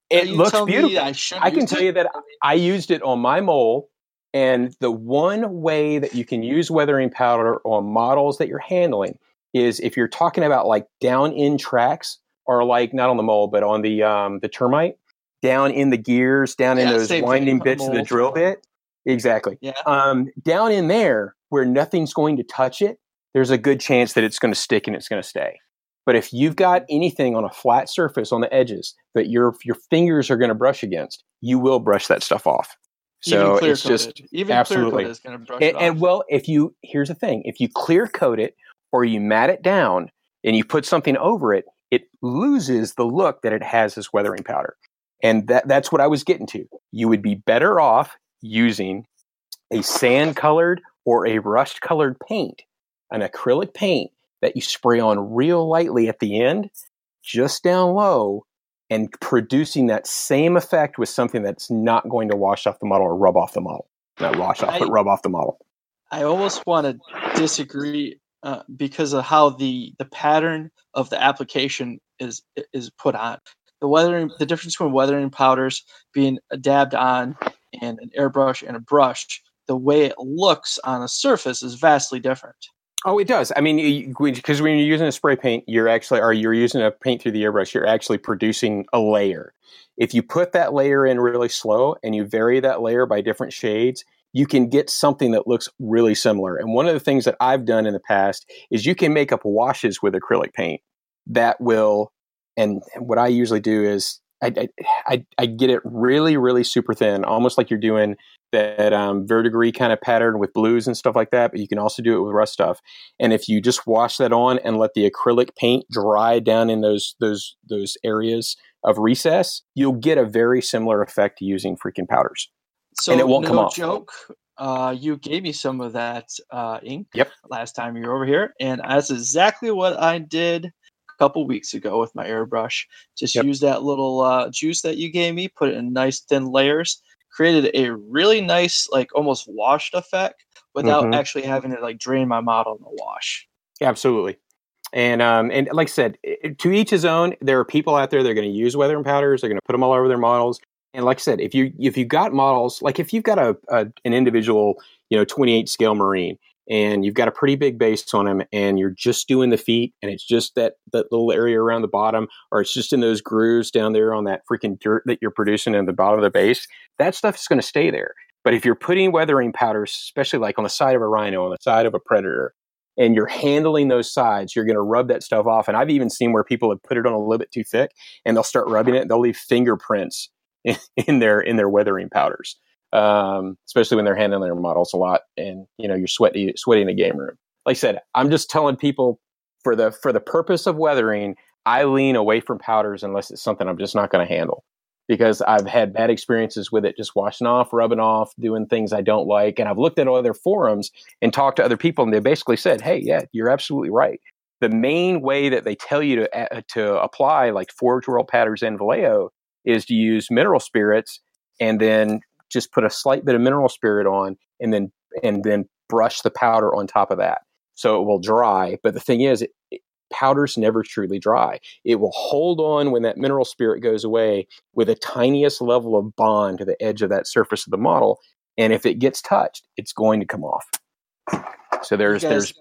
It looks beautiful. I, I can tell it? you that I used it on my mole, and the one way that you can use weathering powder on models that you're handling is if you're talking about like down in tracks or like not on the mole but on the um, the termite, down in the gears, down in those winding bits of the drill bit. Exactly. Yeah. Um, down in there where nothing's going to touch it, there's a good chance that it's going to stick and it's going to stay. But if you've got anything on a flat surface on the edges that your your fingers are going to brush against, you will brush that stuff off. So it's just even absolutely. clear coat is going to brush and, it off. and well, if you here's the thing, if you clear coat it or you mat it down and you put something over it, it loses the look that it has as weathering powder. And that that's what I was getting to. You would be better off using a sand colored or a rust colored paint, an acrylic paint that you spray on real lightly at the end, just down low, and producing that same effect with something that's not going to wash off the model or rub off the model. Not wash off, but rub off the model. I almost want to disagree uh, because of how the the pattern of the application is is put on. the weathering, the difference between weathering powders being dabbed on and an airbrush and a brush, the way it looks on a surface is vastly different. Oh, it does. I mean, because when you're using a spray paint, you're actually, or you're using a paint through the airbrush, you're actually producing a layer. If you put that layer in really slow and you vary that layer by different shades, you can get something that looks really similar. And one of the things that I've done in the past is you can make up washes with acrylic paint that will, and what I usually do is I, I, I get it really, really super thin, almost like you're doing that um, verdigris kind of pattern with blues and stuff like that. But you can also do it with rust stuff. And if you just wash that on and let the acrylic paint dry down in those those those areas of recess, you'll get a very similar effect using freaking powders. So and it won't no come off. joke. Uh, you gave me some of that uh, ink Yep. last time you were over here, and that's exactly what I did a couple weeks ago with my airbrush. Just Yep. use that little uh, juice that you gave me, put it in nice thin layers, created a really nice, like almost washed effect without Mhm. actually having to like drain my model in the wash. Absolutely. And um, and like I said, to each his own. There are people out there that are going to use weathering powders. They're going to put them all over their models. And like I said, if you if you've got models, like if you've got a, a an individual, you know, 28 scale marine, and you've got a pretty big base on them, and you're just doing the feet, and it's just that that little area around the bottom, or it's just in those grooves down there on that freaking dirt that you're producing in the bottom of the base, that stuff is going to stay there. But if you're putting weathering powders, especially like on the side of a rhino, on the side of a predator, and you're handling those sides, you're going to rub that stuff off. And I've even seen where people have put it on a little bit too thick, and they'll start rubbing it. And they'll leave fingerprints in, in their in their weathering powders, um, especially when they're handling their models a lot, and you know you're sweaty in a game room. Like I said, I'm just telling people for the for the purpose of weathering, I lean away from powders unless it's something I'm just not going to handle because I've had bad experiences with it just washing off, rubbing off, doing things I don't like. And I've looked at other forums and talked to other people, and they basically said, "Hey, yeah, you're absolutely right." The main way that they tell you to uh, to apply like Forge World patterns and Vallejo is to use mineral spirits and then just put a slight bit of mineral spirit on, and then and then brush the powder on top of that, so it will dry. But the thing is, it, it, powders never truly dry. It will hold on when that mineral spirit goes away with the tiniest level of bond to the edge of that surface of the model. And if it gets touched, it's going to come off. So there's there's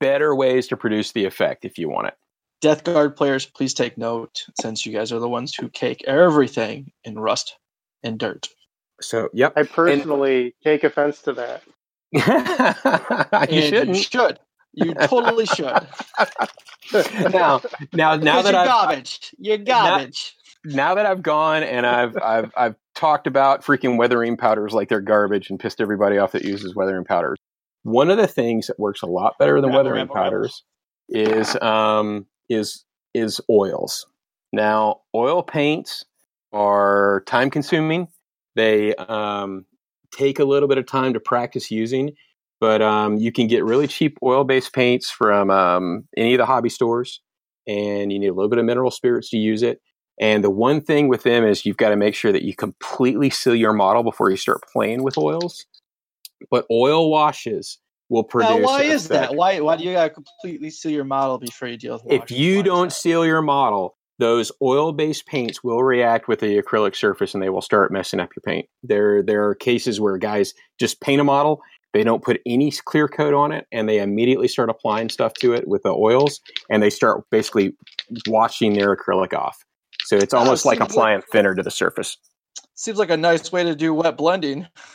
better ways to produce the effect if you want it. Death Guard players, please take note since you guys are the ones who cake everything in rust and dirt. So yep. I personally take offense to that. you shouldn't. You should. You totally should. now, now, now that you're I've garbage. You're garbage. now that I've gone and I've I've I've talked about freaking weathering powders like they're garbage and pissed everybody off that uses weathering powders. One of the things that works a lot better than weathering rabble, rabble. powders is um is is oils. Now, oil paints are time consuming. They um, take a little bit of time to practice using, but um, you can get really cheap oil based paints from um, any of the hobby stores, and you need a little bit of mineral spirits to use it. And the one thing with them is you've got to make sure that you completely seal your model before you start playing with oils. But oil washes will produce. Now, why is that? Why why do you gotta completely seal your model before you deal with it? If you don't that? seal your model, those oil-based paints will react with the acrylic surface and they will start messing up your paint. There, there are cases where guys just paint a model, they don't put any clear coat on it, and they immediately start applying stuff to it with the oils, and they start basically washing their acrylic off. So it's Oh, almost like seems like- applying thinner to the surface. Seems like a nice way to do wet blending.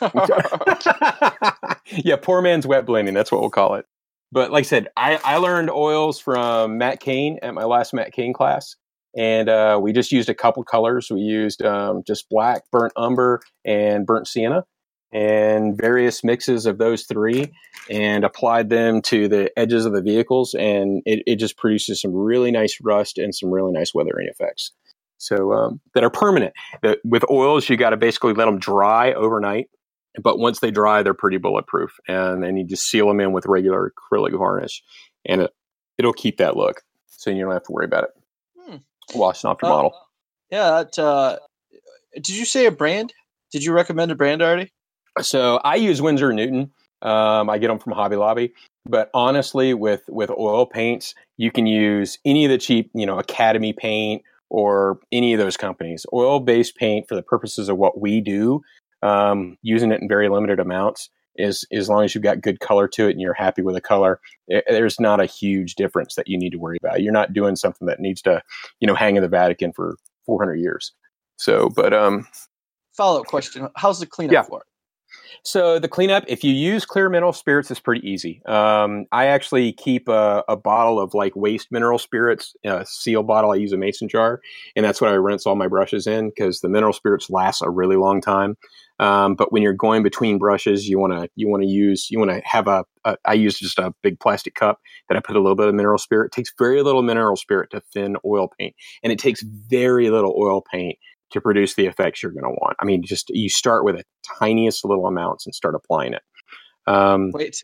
yeah, poor man's wet blending. That's what we'll call it. But like I said, I, I learned oils from Matt Kane at my last Matt Kane class. And uh, we just used a couple colors. We used um, just black, burnt umber, and burnt sienna, and various mixes of those three, and applied them to the edges of the vehicles. And it, it just produces some really nice rust and some really nice weathering effects. So um, that are permanent. The, with oils, you got to basically let them dry overnight but once they dry, they're pretty bulletproof, and then you just seal them in with regular acrylic varnish, and it, it'll keep that look, so you don't have to worry about it Hmm. washing off your Uh, model. Yeah. That, uh, did you say a brand? Did you recommend a brand already? So I use Winsor Newton. Um, I get them from Hobby Lobby, but honestly, with with oil paints, you can use any of the cheap, you know, Academy paint or any of those companies. Oil based paint, for the purposes of what we do, um, using it in very limited amounts, is as long as you've got good color to it and you're happy with the color, it, there's not a huge difference that you need to worry about. You're not doing something that needs to, you know, hang in the Vatican for 400 years. So, but um, follow up question: How's the cleanup Yeah. for it? So the cleanup, if you use clear mineral spirits, is pretty easy. Um, I actually keep a, a bottle of like waste mineral spirits, a seal bottle. I use a mason jar, and that's what I rinse all my brushes in because the mineral spirits last a really long time. Um, but when you're going between brushes, you want to you want to use you want to have a, a. I use just a big plastic cup that I put a little bit of mineral spirit. It takes very little mineral spirit to thin oil paint, and it takes very little oil paint to produce the effects you're going to want. I mean, just you start with the tiniest little amounts and start applying it. Um, Wait,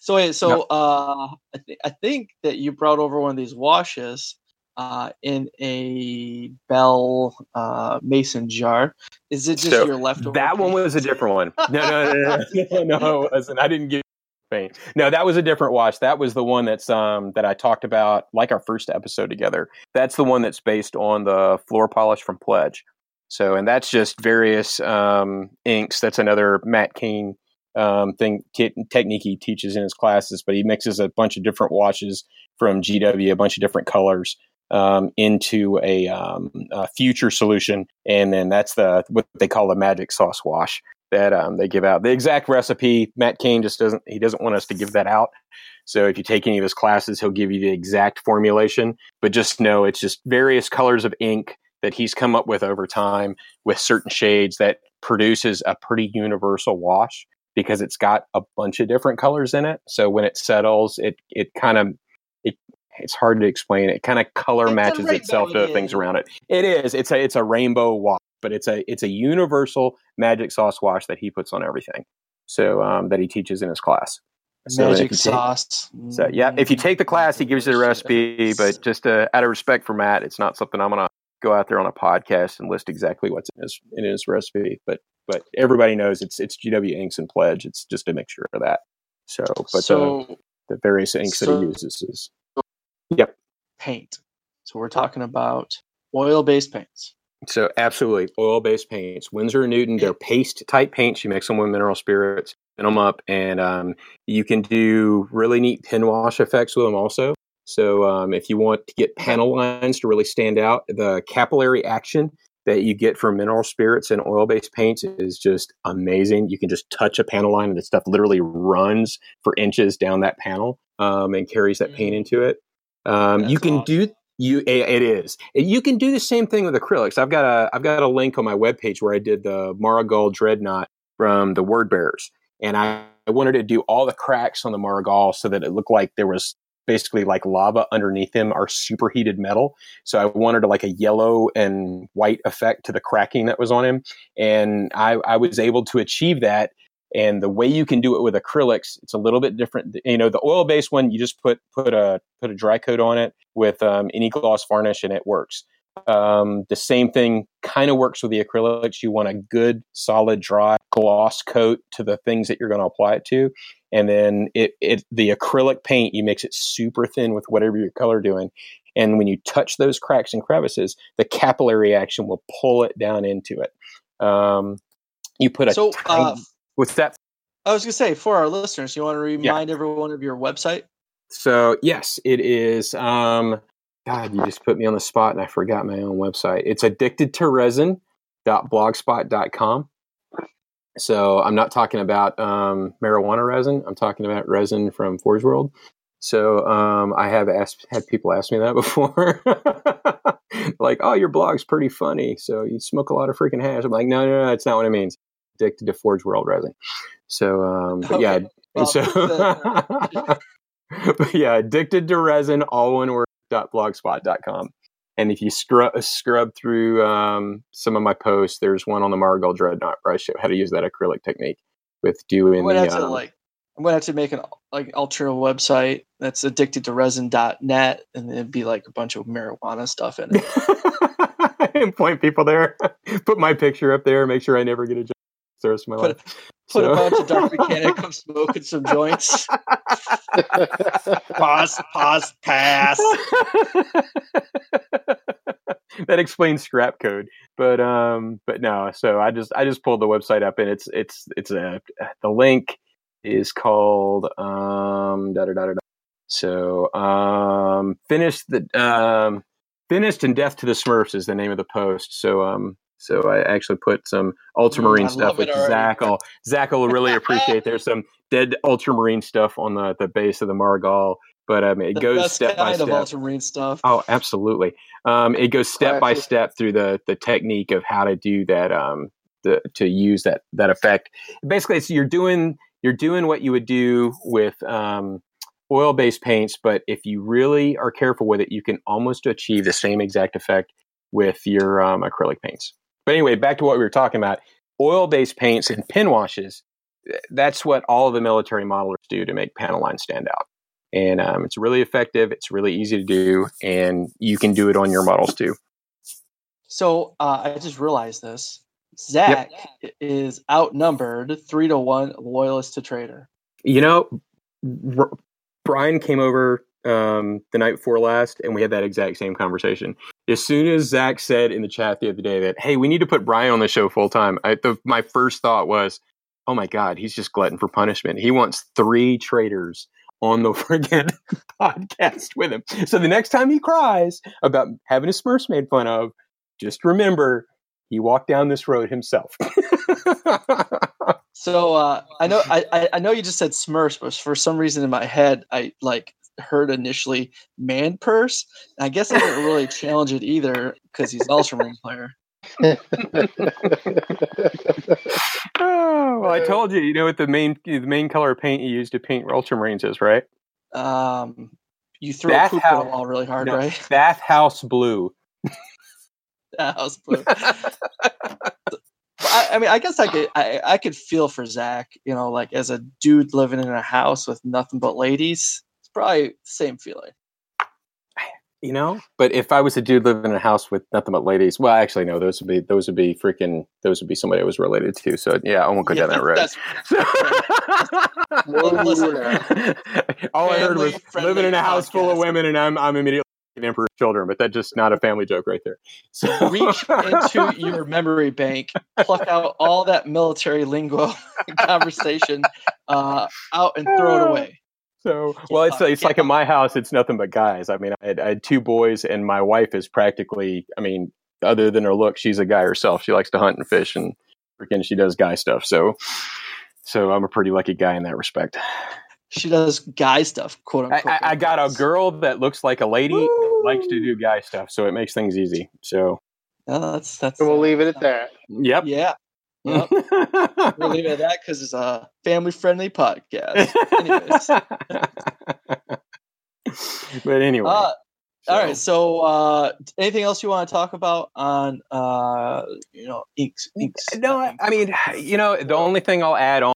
so wait, so uh, I, th- I think that you brought over one of these washes uh, in a Bell uh, mason jar. Is it just So, your leftover? that one was a different one. No, no, no, no, no, no, it wasn't. I didn't get paint. No, that was a different wash. That was the one that's um that I talked about, like our first episode together. That's the one that's based on the floor polish from Pledge. So, and that's just various um, inks. That's another Matt Kane um, thing t- technique he teaches in his classes. But he mixes a bunch of different washes from GW, a bunch of different colors um, into a, um, a future solution, and then that's the what they call the magic sauce wash that um, they give out. The exact recipe, Matt Kane just doesn't he doesn't want us to give that out. So if you take any of his classes, he'll give you the exact formulation. But just know it's just various colors of ink that he's come up with over time with certain shades that produces a pretty universal wash because it's got a bunch of different colors in it. So when it settles, it it kind of it's hard to explain. It kind of color It's matches itself to the things around it. It is. It's a it's a rainbow wash, but it's a it's a universal magic sauce wash that he puts on everything. So um, that he teaches in his class. So magic you take- sauce. So yeah, if you take the class, he gives you the recipe. But just uh, out of respect for Matt, it's not something I'm gonna go out there on a podcast and list exactly what's in his in his recipe. But but everybody knows it's it's GW inks and pledge. It's just a mixture of that. So but the, so the various inks that he uses is paint. So we're talking about oil-based paints. So absolutely, oil-based paints. Winsor and Newton, they're paste type paints. You mix them with mineral spirits, thin them up, and um, you can do really neat pin wash effects with them also. So um, if you want to get panel lines to really stand out, the capillary action that you get from mineral spirits and oil-based paints is just amazing. You can just touch a panel line, and the stuff literally runs for inches down that panel um, and carries that paint Mm. into it. Um, you can awesome. do you it is. You can do the same thing with acrylics. I've got a i've got a link on my webpage where i did the marigold dreadnought from the word bearers. And I, I wanted to do all the cracks on the marigold so that it looked like there was basically like lava underneath them are superheated metal. So i wanted like a yellow and white effect to the cracking that was on him. And i i was able to achieve that and the way you can do it with acrylics it's a little bit different you know the oil based one you just put put a put a dry coat on it with um, any gloss varnish and it works. Um, the same thing kind of works with the acrylics. You want a good solid dry gloss coat to the things that you're going to apply it to and then it, it the acrylic paint you mix it super thin with whatever your color doing and when you touch those cracks and crevices the capillary action will pull it down into it. Um, you put a So tiny, uh, with that I was gonna say for our listeners, you want to remind everyone of your website? So yes, it is. Um, God, you just put me on the spot, and I forgot my own website. It's addicted to resin.blogspot.com. So I'm not talking about um, marijuana resin. I'm talking about resin from Forge World. So um, I have asked, had people ask me that before, like, "Oh, your blog's pretty funny. So you smoke a lot of freaking hash." I'm like, "No, no, no, that's not what it means. Addicted to Forge World resin." So, um, but yeah, Well, so, but yeah, addicted to resin, all one word, dot blogspot.com. And if you scrub, scrub through um, some of my posts, there's one on the Marigold Dreadnought where I show how to use that acrylic technique with I'm doing gonna the, have to um, like I'm gonna have to make an like alternate website that's addicted to resin.net and it'd be like a bunch of marijuana stuff in it. and point people there. Put my picture up there. Make sure I never get a the rest of my Put- life. Put So- a bunch of dark Mechanicum smoking some joints. Pause, pause, pass. that explains Scrapcode. But um, but no. So I just I just pulled the website up, and it's it's it's a the link is called um da da da da. So um, finished the um finished and death to the Smurfs is the name of the post. So um so I actually put some ultramarine mm, stuff with Zach. Will, Zach will really appreciate. There's some dead ultramarine stuff on the, the base of the Margal, but um, it the goes step by step. Of ultramarine stuff. Oh, absolutely. Um, it goes step by step through the the technique of how to do that. Um, the, to use that that effect. Basically, it's you're doing you're doing what you would do with um, oil based paints, but if you really are careful with it, you can almost achieve the same exact effect with your um, acrylic paints. But anyway, back to what we were talking about oil based paints and pin washes. That's what all of the military modelers do to make panel lines stand out. And um, it's really effective, it's really easy to do, and you can do it on your models too. So uh, I just realized this. Zach yep. is outnumbered three to one loyalist to traitor. You know, R- Bryan came over um, the night before last, and we had that exact same conversation. As soon as Zach said in the chat the other day that, "Hey, we need to put Bryan on the show full time," my first thought was, "Oh my God, he's just glutton for punishment. He wants three traitors on the friggin' podcast with him. So the next time he cries about having his Smurfs made fun of, just remember he walked down this road himself." so uh, I know I, I know you just said Smurfs, but for some reason in my head I like heard initially man purse. I guess I didn't really challenge it either because he's an Ultramarine player. oh, well, I told you, you know what the main the main color paint you use to paint Ultramarines is, right? Um, you throw bath poop house, a wall really hard, no, right? Bathhouse blue. Bathhouse blue. I, I, mean, I guess I could I, I could feel for Zach, you know, like as a dude living in a house with nothing but ladies probably the same feeling. You know, but if I was a dude living in a house with nothing but ladies, well, actually, no, those would be those would be freaking those would be somebody I was related to. So yeah, I won't go yeah, down that road. All I heard was living in a house full of women, and I'm I'm immediately emperor's children, but that's just not a family joke right there. So reach into your memory bank, pluck out all that military lingo conversation uh, out, and throw it away. So, well, it's it's like in my house, it's nothing but guys. I mean, I had, I had two boys, and my wife is practically, I mean, other than her look, she's a guy herself. She likes to hunt and fish, and freaking, she does guy stuff. So, so I'm a pretty lucky guy in that respect. She does guy stuff, quote unquote. I, I got a girl that looks like a lady, likes to do guy stuff, so it makes things easy. So, yeah, that's that's. So we'll leave it at that. Yep. Yeah. Yep. we'll leave it at that because it's a family friendly podcast. but anyway. Uh, so. All right. So, uh, anything else you want to talk about on, uh, you know, inks? inks no, I, I mean, you know, the only thing I'll add on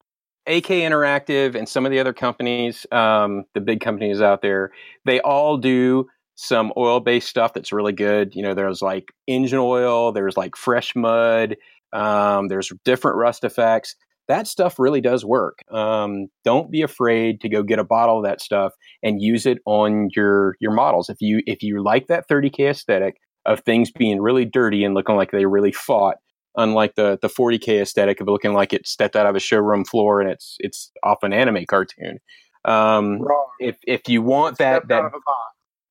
AK Interactive and some of the other companies, um, the big companies out there, they all do some oil based stuff that's really good. You know, there's like engine oil, there's like fresh mud, um, there's different rust effects. That stuff really does work. Um, don't be afraid to go get a bottle of that stuff and use it on your your models. If you if you like that 30k aesthetic of things being really dirty and looking like they really fought, unlike the the 40k aesthetic of looking like it stepped out of a showroom floor and it's it's off an anime cartoon. Um, if if you want that that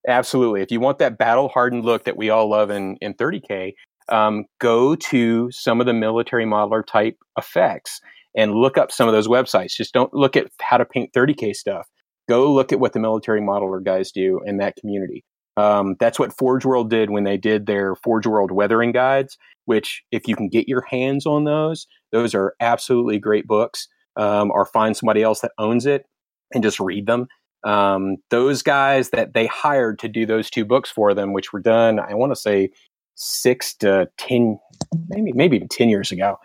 absolutely, if you want that battle hardened look that we all love in in 30k, um, go to some of the military modeler type effects and look up some of those websites. Just don't look at how to paint 30K stuff. Go look at what the military modeler guys do in that community. Um, that's what Forge World did when they did their Forge World weathering guides, which, if you can get your hands on those, those are absolutely great books. Um, or find somebody else that owns it and just read them. Um, those guys that they hired to do those two books for them, which were done, I want to say six to ten, maybe maybe even ten years ago.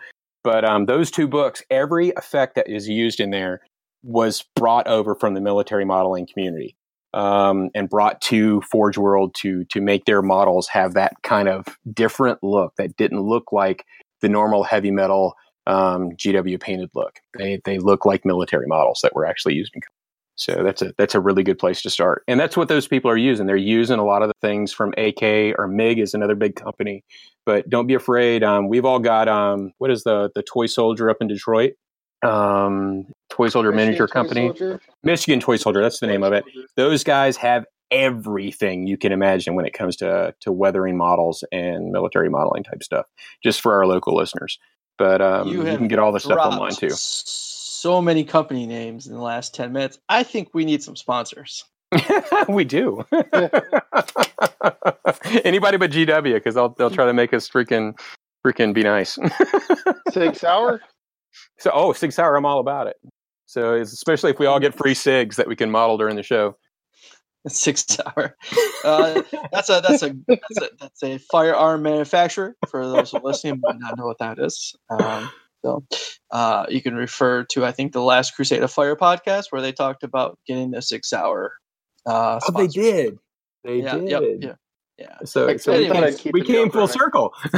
But um, those two books, every effect that is used in there was brought over from the military modeling community um, and brought to Forge World to to make their models have that kind of different look that didn't look like the normal heavy metal um, GW painted look. They they look like military models that were actually used in. So that's a that's a really good place to start, and that's what those people are using. They're using a lot of the things from AK or MIG is another big company, but don't be afraid. Um, we've all got um, what is the the toy soldier up in Detroit? Um, toy soldier Michigan manager Toy company, Soldier? Michigan Toy Soldier. That's the name of it. Those guys have everything you can imagine when it comes to to weathering models and military modeling type stuff. Just for our local listeners, but um, you, have can get all the stuff online too. So many company names in the last ten minutes. I think we need some sponsors. we do. Anybody but GW, because they'll they'll try to make us freaking freaking be nice. Sig Sauer? so, oh, Sig Sauer, I'm all about it. So, it's, especially if we all get free Sigs that we can model during the show. Sig Sauer. Uh, that's a that's a that's a that's a firearm manufacturer. For those who are listening, might not know what that is. Um, so uh, you can refer to I think the last Crusade of Fire podcast where they talked about getting a Sig Sauer. Uh, Oh, they did. They Yeah, did. yep, yeah, yeah. So, Like, so we, I thought I'd keep we came full circle.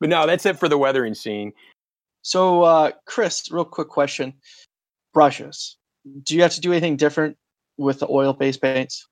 but no, that's it for the weathering scene. so, uh, Chris, real quick question: brushes. Do you have to do anything different with the oil-based paints?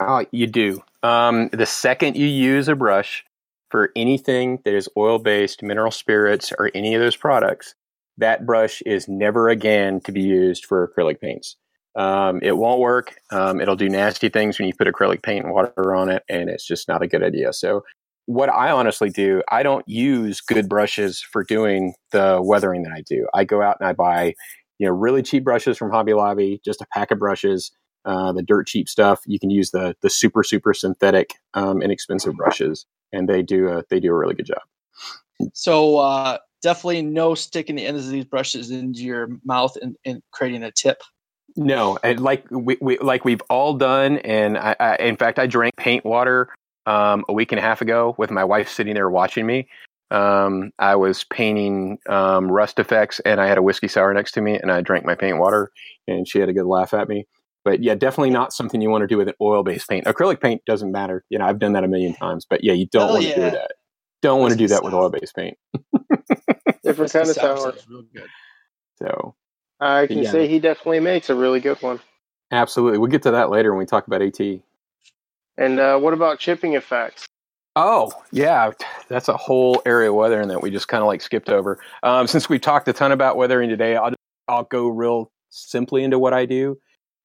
Oh, you do. Um, the second you use a brush for anything that is oil based, mineral spirits, or any of those products, that brush is never again to be used for acrylic paints. Um, it won't work. Um, it'll do nasty things when you put acrylic paint and water on it, and it's just not a good idea. So, what I honestly do, I don't use good brushes for doing the weathering that I do. I go out and I buy, you know, really cheap brushes from Hobby Lobby, just a pack of brushes uh, the dirt cheap stuff. You can use the the super super synthetic um, inexpensive brushes, and they do a, they do a really good job. So uh, definitely no sticking the ends of these brushes into your mouth and, and creating a tip. No, and like we, we like we've all done, and I, I in fact I drank paint water um, a week and a half ago with my wife sitting there watching me. Um, I was painting um, rust effects, and I had a whiskey sour next to me, and I drank my paint water, and she had a good laugh at me. But yeah, definitely not something you want to do with an oil-based paint. Acrylic paint doesn't matter. You know, I've done that a million times. But yeah, you don't Hell want to do that. Don't want to do that with oil-based paint. Different kind of Sour sour. real good. So I can Yeah. say he definitely makes a really good one. absolutely, we'll get to that later when we talk about AT. And uh, what about chipping effects? Oh, yeah. That's a whole area of weathering that we just kind of like skipped over. Um, since we've talked a ton about weathering today, I'll, I'll go real simply into what I do.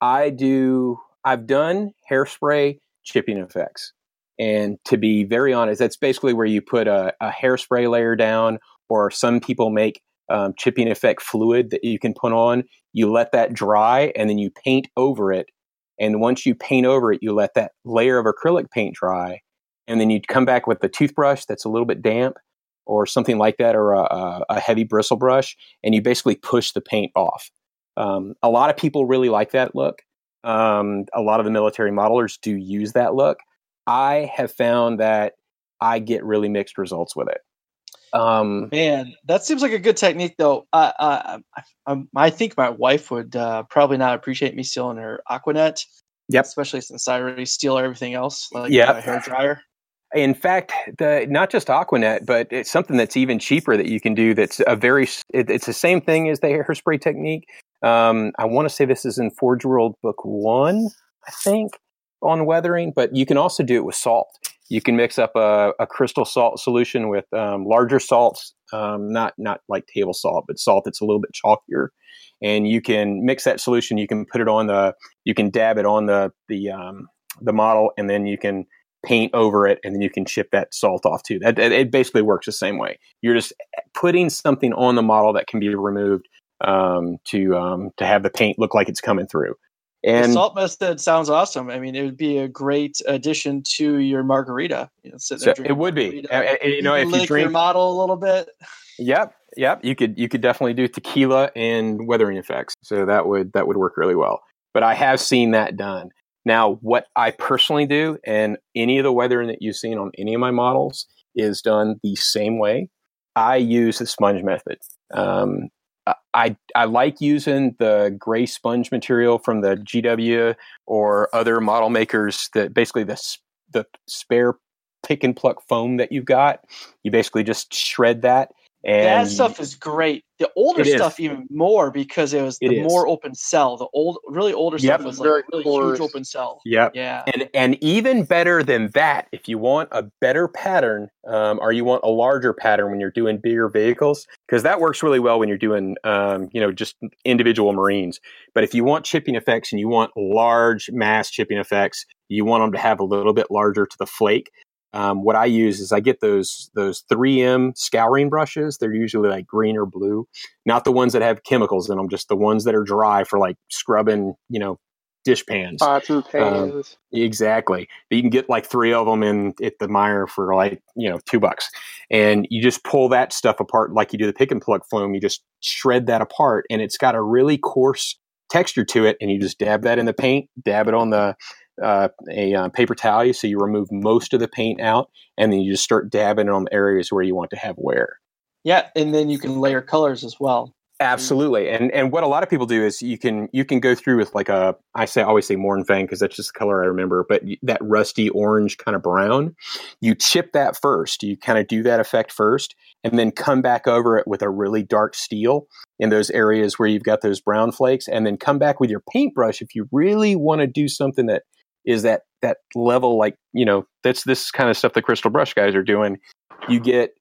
I do, I've done hairspray chipping effects. And to be very honest, that's basically where you put a, a hairspray layer down, or some people make um, chipping effect fluid that you can put on. You let that dry and then you paint over it. And once you paint over it, you let that layer of acrylic paint dry and then you'd come back with a toothbrush that's a little bit damp or something like that or a, a heavy bristle brush and you basically push the paint off um, a lot of people really like that look um, a lot of the military modelers do use that look i have found that i get really mixed results with it um, Man, that seems like a good technique, though. I I, I, I think my wife would uh, probably not appreciate me stealing her Aquanet. Yep. Especially since I already steal everything else, like Yep. a hair dryer. in fact, the not just Aquanet, but it's something that's even cheaper that you can do. That's a very. It, it's the same thing as the hairspray technique. Um, I want to say this is in Forge World Book One, I think, on weathering. But you can also do it with salt. You can mix up a, a crystal salt solution with um, larger salts, um, not not like table salt, but salt that's a little bit chalkier. And you can mix that solution. You can put it on the. You can dab it on the the um, the model, and then you can paint over it, and then you can chip that salt off too. That, that- it basically works the same way. You're just putting something on the model that can be removed um, to um, to have the paint look like it's coming through. the And salt method sounds awesome. I mean, it would be a great addition to your margarita. You know, so it would be, you know, if you lick your model a little bit. yep, yep, you could you could definitely do tequila and weathering effects. So that would that would work really well. But I have seen that done. Now, what I personally do, and any of the weathering that you've seen on any of my models, is done the same way. I use the sponge method. Um, I I like using the gray sponge material from the GW or other model makers that basically the the spare pick and pluck foam that you've got. You basically just shred that, And that stuff is great. The older It is. stuff even more because it was It the is. more open cell. The old, really older Yep. stuff was Very like really coarse. huge open cell. Yep. Yeah. And and even better than that, if you want a better pattern, um, or you want a larger pattern when you're doing bigger vehicles, because that works really well when you're doing, um, you know, just individual Marines. But if you want chipping effects and you want large mass chipping effects, you want them to have a little bit larger to the flake. Um, what I use is I get those those 3M scouring brushes. They're usually like green or blue, not the ones that have chemicals in them, just the ones that are dry for like scrubbing, you know, dish pans. Pots and pans. Exactly. You can get like three of them in at the Meijer for like, you know, two bucks. And you just pull that stuff apart like you do the pick and pluck foam. You just shred that apart and it's got a really coarse texture to it. And you just dab that in the paint, dab it on the uh, a uh, paper towel so you remove most of the paint out and then you just start dabbing on the areas where you want to have wear. Yeah, and then you can layer colors as well. Absolutely, and and what a lot of people do is you can you can go through with like a I say I always say Mornfang because that's just the color I remember, but that rusty orange kind of brown, you chip that first. You kind of do that effect first, and then come back over it with a really dark steel in those areas where you've got those brown flakes, and then come back with your paintbrush if you really want to do something that is that that level like you know that's this kind of stuff the crystal brush guys are doing. You get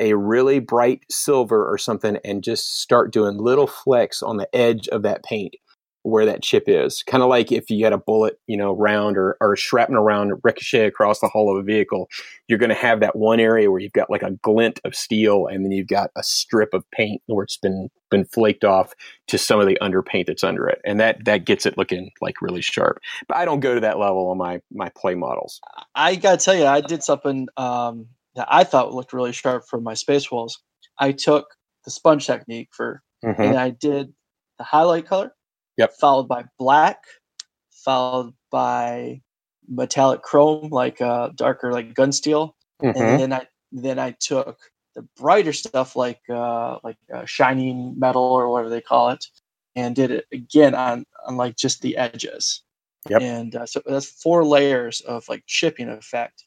a really bright silver or something and just start doing little flecks on the edge of that paint where that chip is. Kind of like if you had a bullet, you know, round or, or shrapnel round ricochet across the hull of a vehicle, you're going to have that one area where you've got like a glint of steel and then you've got a strip of paint where it's been been flaked off to some of the underpaint that's under it. And that that gets it looking like really sharp. But I don't go to that level on my my play models. I gotta tell you, I did something um, that I thought looked really sharp for my Space Wolves. I took the sponge technique for, Mhm. and I did the highlight color. Yep. Followed by black, followed by metallic chrome, like uh, darker, like gun steel, Mhm. and then I then I took the brighter stuff, like uh, like uh, shiny metal or whatever they call it, and did it again on on like just the edges. Yep. And uh, so that's four layers of like chipping effect.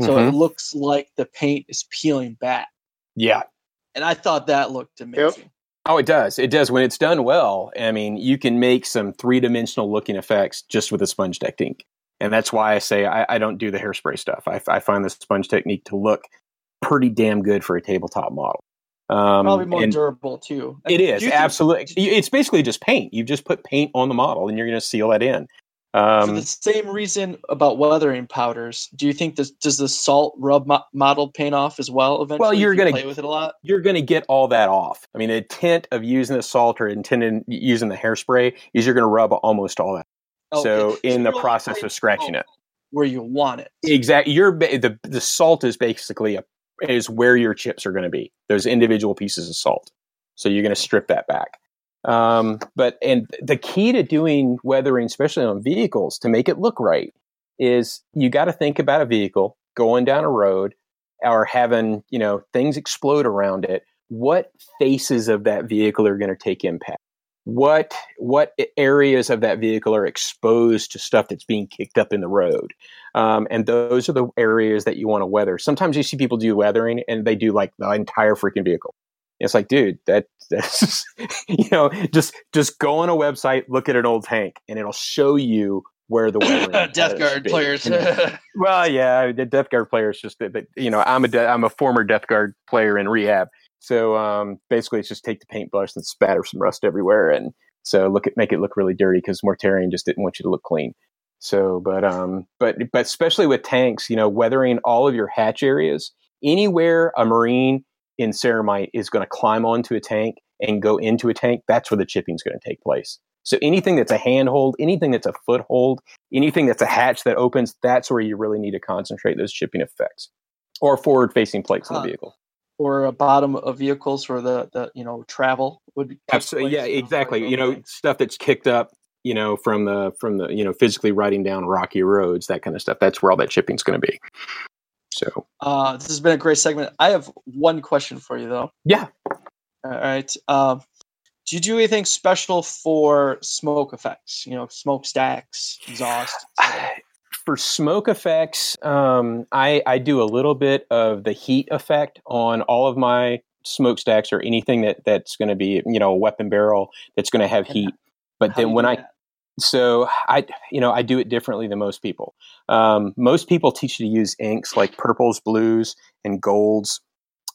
So Mhm. it looks like the paint is peeling back. Yeah. And I thought that looked amazing. Oh, it does. It does. When it's done well, I mean, you can make some three dimensional looking effects just with a sponge technique. And that's why I say I, I don't do the hairspray stuff. I, I find the sponge technique to look pretty damn good for a tabletop model. Um, Probably more durable too. it Do is you think- absolutely. It's basically just paint. You just put paint on the model, and you're going to seal that in. For Um, the same reason about weathering powders, do you think this does the salt rub mo- model paint off as well? Eventually, well, you're you gonna- play with it a lot. you're going to get all that off. I mean, the intent of using the salt or intended using the hairspray is you're going to rub almost all that. So Okay. in the process of scratching it. where you want it. Exactly. Your ba- the the salt is basically a, is where your chips are going to be. Those individual pieces of salt. So you're going to strip that back. Um, but and the key to doing weathering, especially on vehicles, to make it look right, is you got to think about a vehicle going down a road or having you know things explode around it. What faces of that vehicle are going to take impact? What what areas of that vehicle are exposed to stuff that's being kicked up in the road? Um, and those are the areas that you want to weather. Sometimes you see people do weathering and they do like the entire freaking vehicle. It's like, dude, that that's you know, just just go on a website, look at an old tank, and it'll show you where the Death Guard players. And- well, yeah, the Death Guard players just that, You know, I'm a de- I'm a former Death Guard player in rehab, so um, basically it's just take the paintbrush and spatter some rust everywhere, and so look at make it look really dirty because Mortarion just didn't want you to look clean. So, but um, but but especially with tanks, you know, weathering all of your hatch areas, anywhere a marine in ceramite is going to climb onto a tank and go into a tank, that's where the chipping is going to take place. So anything that's a handhold, anything that's a foothold, anything that's a hatch that opens, that's where you really need to concentrate those chipping effects. Or forward facing plates in the vehicle. or a bottom of vehicles where the, the you know travel would Absolutely. Yeah, exactly. You know, things. stuff that's kicked up, you know, from the from the, you know, physically riding down rocky roads, that kind of stuff. That's where all that chipping's gonna be. So Uh, this has been a great segment. I have one question for you though. yeah. All right. Um, do you do anything special for smoke effects? You know, smoke stacks, exhaust. for smoke effects, um, I, I do a little bit of the heat effect on all of my smokestacks or anything that that's going to be you know a weapon barrel that's going to have heat. But How then when I that? So I you know I do it differently than most people. Um, most people teach you to use inks like purples, blues, and golds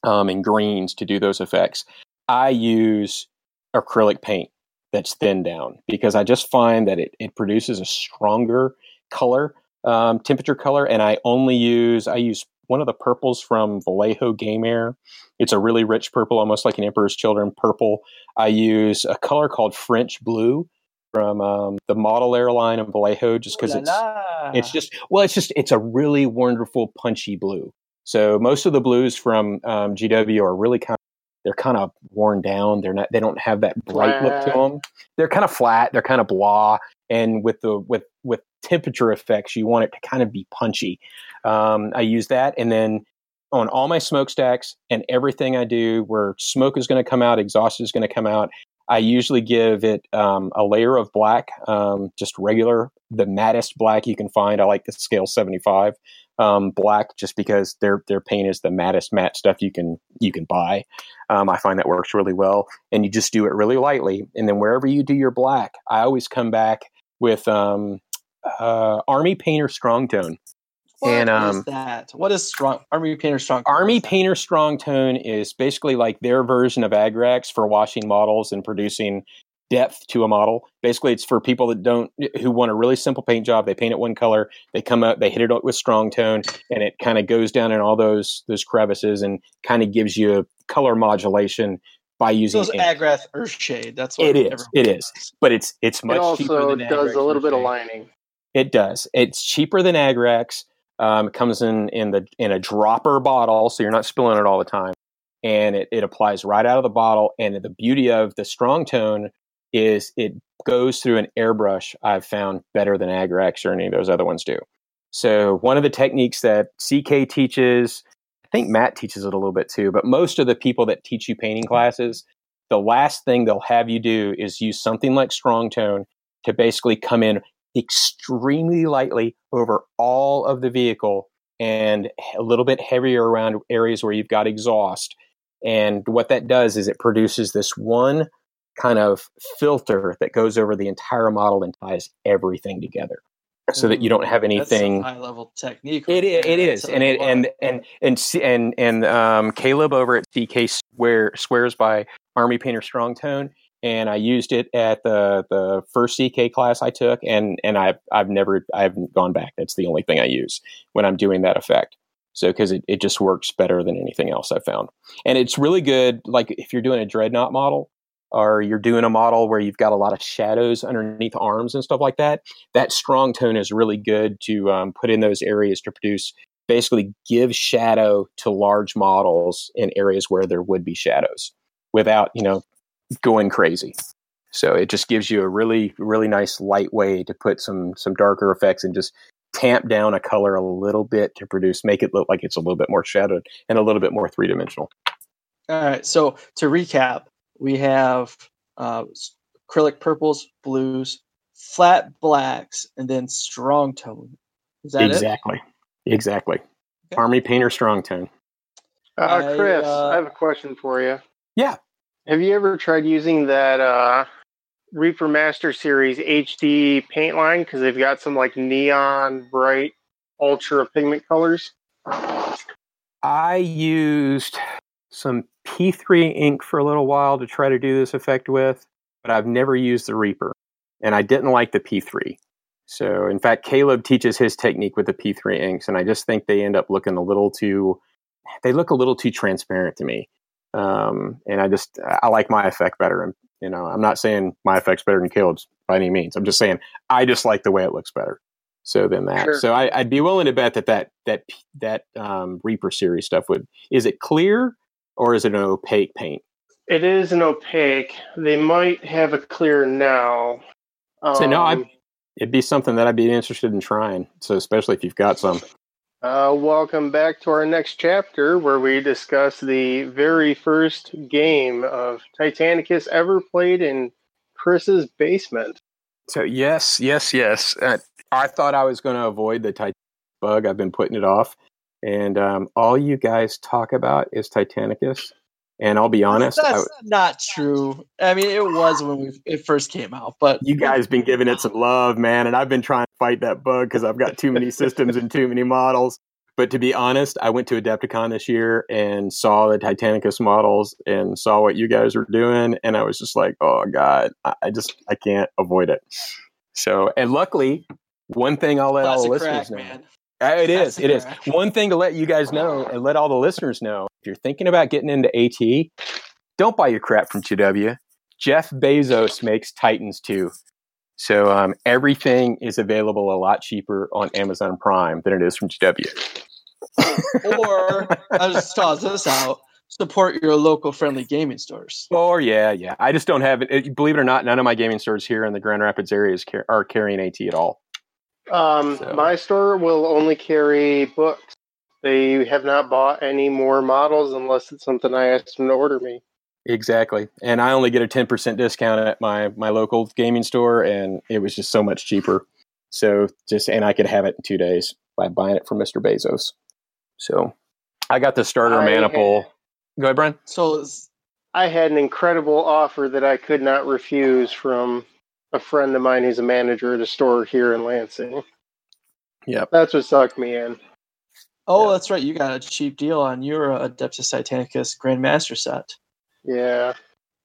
um, and greens to do those effects. I use acrylic paint that's thinned down because I just find that it, it produces a stronger color, um, temperature color, and I only use I use one of the purples from Vallejo Game Air. It's a really rich purple, almost like an Emperor's Children purple. I use a color called French Blue from um, the Model Airline of Vallejo, just because it's la. it's just well, it's just it's a really wonderful punchy blue. So most of the blues from um, GW are really kind of they're kind of worn down. They're not they don't have that bright look to them. They're kind of flat. They're kind of blah. And with the with with temperature effects, you want it to kind of be punchy. Um, I use that, and then on all my smokestacks and everything I do, where smoke is going to come out, exhaust is going to come out. I usually give it um, a layer of black, um, just regular, the mattest black you can find. I like the scale 75 um, black, just because their their paint is the mattest matte stuff you can you can buy. Um, I find that works really well, and you just do it really lightly. And then wherever you do your black, I always come back with um, uh, Army Painter Strong Tone. What and, is um, that? What is strong Army Painter Strong? Army What's? Painter Strong Tone is basically like their version of Agrax for washing models and producing depth to a model. Basically, it's for people that don't who want a really simple paint job. They paint it one color. They come out, they hit it with strong tone, and it kind of goes down in all those those crevices and kind of gives you a color modulation by using So it's ink. Agrax Earthshade. That's what It is. everyone It is. But it's it's much It also than does Agrax a little bit of lining. It does. It's cheaper than Agrax. Um, it comes in in the in a dropper bottle, so you're not spilling it all the time, and it, it applies right out of the bottle. And the beauty of the strong tone is it goes through an airbrush. I've found better than Agrax or any of those other ones do. So one of the techniques that CK teaches, I think Matt teaches it a little bit too, but most of the people that teach you painting classes, the last thing they'll have you do is use something like strong tone to basically come in extremely lightly over all of the vehicle and a little bit heavier around areas where you've got exhaust. And what that does is it produces this one kind of filter that goes over the entire model and ties everything together so that you don't have anything high level technique. it right is, there. it is, and it and and and and and um, Caleb over at CK swear swears by Army Painter Strong Tone, and I used it at the the first CK class I took, and and I've I've never I haven't gone back. That's the only thing I use when I'm doing that effect. So because it, it just works better than anything else I've found, and it's really good. Like if you're doing a dreadnought model, or you're doing a model where you've got a lot of shadows underneath arms and stuff like that, that strong tone is really good to um, put in those areas to produce basically give shadow to large models in areas where there would be shadows without you know going crazy so it just gives you a really really nice light way to put some some darker effects and just tamp down a color a little bit to produce make it look like it's a little bit more shadowed and a little bit more three-dimensional All right. So to recap, we have uh, acrylic purples, blues, flat blacks, and then strong tone. Is that it? exactly exactly Okay. army painter strong tone Uh, I, Chris, uh, I have a question for you. Yeah. Have you ever tried using that uh, Reaper Master Series HD paint line? Because they've got some like neon bright ultra pigment colors. I used some P3 ink for a little while to try to do this effect with, but I've never used the Reaper, and I didn't like the P3. So, in fact, Caleb teaches his technique with the P3 inks, and I just think they end up looking a little too. They look a little too transparent to me, um, and I just I like my effect better. And you know, I'm not saying my effect's better than Caleb's by any means. I'm just saying I just like the way it looks better. So than that. Sure. So I, I'd be willing to bet that that that that um, Reaper series stuff would is it clear or is it an opaque paint? It is an opaque. They might have a clear now. So no, I- Um, It'd be something that I'd be interested in trying. So especially if you've got some. Uh, welcome back to our next chapter where we discuss the very first game of Titanicus ever played in Chris's basement. So yes, yes, yes. Uh, I thought I was going to avoid the Titanic bug. I've been putting it off, and um, all you guys talk about is Titanicus. And I'll be honest, That's I, not true. I mean, it was when we it first came out, but you guys been giving it some love, man, and I've been trying to fight that bug because I've got too many systems and too many models. But to be honest, I went to Adepticon this year and saw the Titanicus models and saw what you guys were doing, and I was just like, "Oh God, I, I just I can't avoid it." So, and luckily, one thing I'll let all the listeners crack, know. man. Uh, It is. It is. One thing to let you guys know and let all the listeners know if you're thinking about getting into AT, don't buy your crap from GW. Jeff Bezos makes Titans too. So um, everything is available a lot cheaper on Amazon Prime than it is from GW. or I'll just toss this out: support your local friendly gaming stores. Or yeah, yeah. I just don't have it. it- Believe it or not, none of my gaming stores here in the Grand Rapids area is car- are carrying AT at all. Um, So- My store will only carry books. They have not bought any more models unless it's something I asked them to order me. Exactly. And I only get a 10% discount at my, my local gaming store, and it was just so much cheaper. So just, and I could have it in two days by buying it from Mr. Bezos. So I got the starter I maniple. had- Go ahead, Bryan. So I had an incredible offer that I could not refuse from a friend of mine who's a manager at a store here in Lansing. Yep. That's what sucked me in. oh, Yeah. that's right. You got a cheap deal on your uh, Adeptus Titanicus Grandmaster set. Yeah.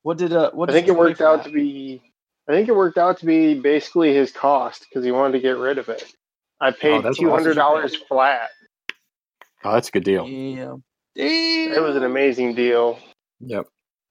What did uh? What I think you it worked out that? to be I think it worked out to be basically his cost because he wanted to get rid of it. I paid Oh, two hundred dollars awesome. flat. Oh, that's a good deal. Damn. It was an amazing deal. Yep.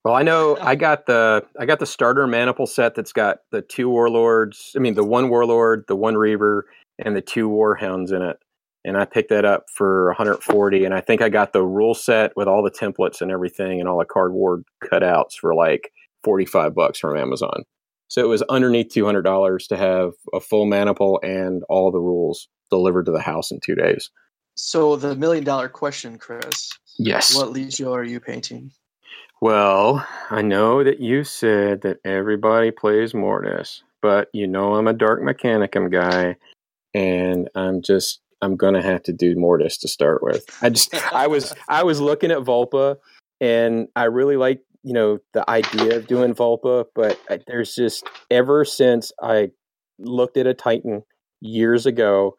Well, I know I got the I got the starter maniple set that's got the two warlords. I mean, the one warlord, the one reaver, and the two warhounds in it. And I picked that up for 140. And I think I got the rule set with all the templates and everything, and all the cardboard cutouts for like 45 bucks from Amazon. So it was underneath $200 to have a full maniple and all the rules delivered to the house in two days. So the million dollar question, Chris. Yes. What Legio are you painting? Well, I know that you said that everybody plays Mortis, but you know I'm a Dark Mechanicum guy, and I'm just I'm gonna have to do Mortis to start with. I just I was I was looking at Vulpa, and I really like you know the idea of doing Vulpa, but I- there's just ever since I looked at a Titan years ago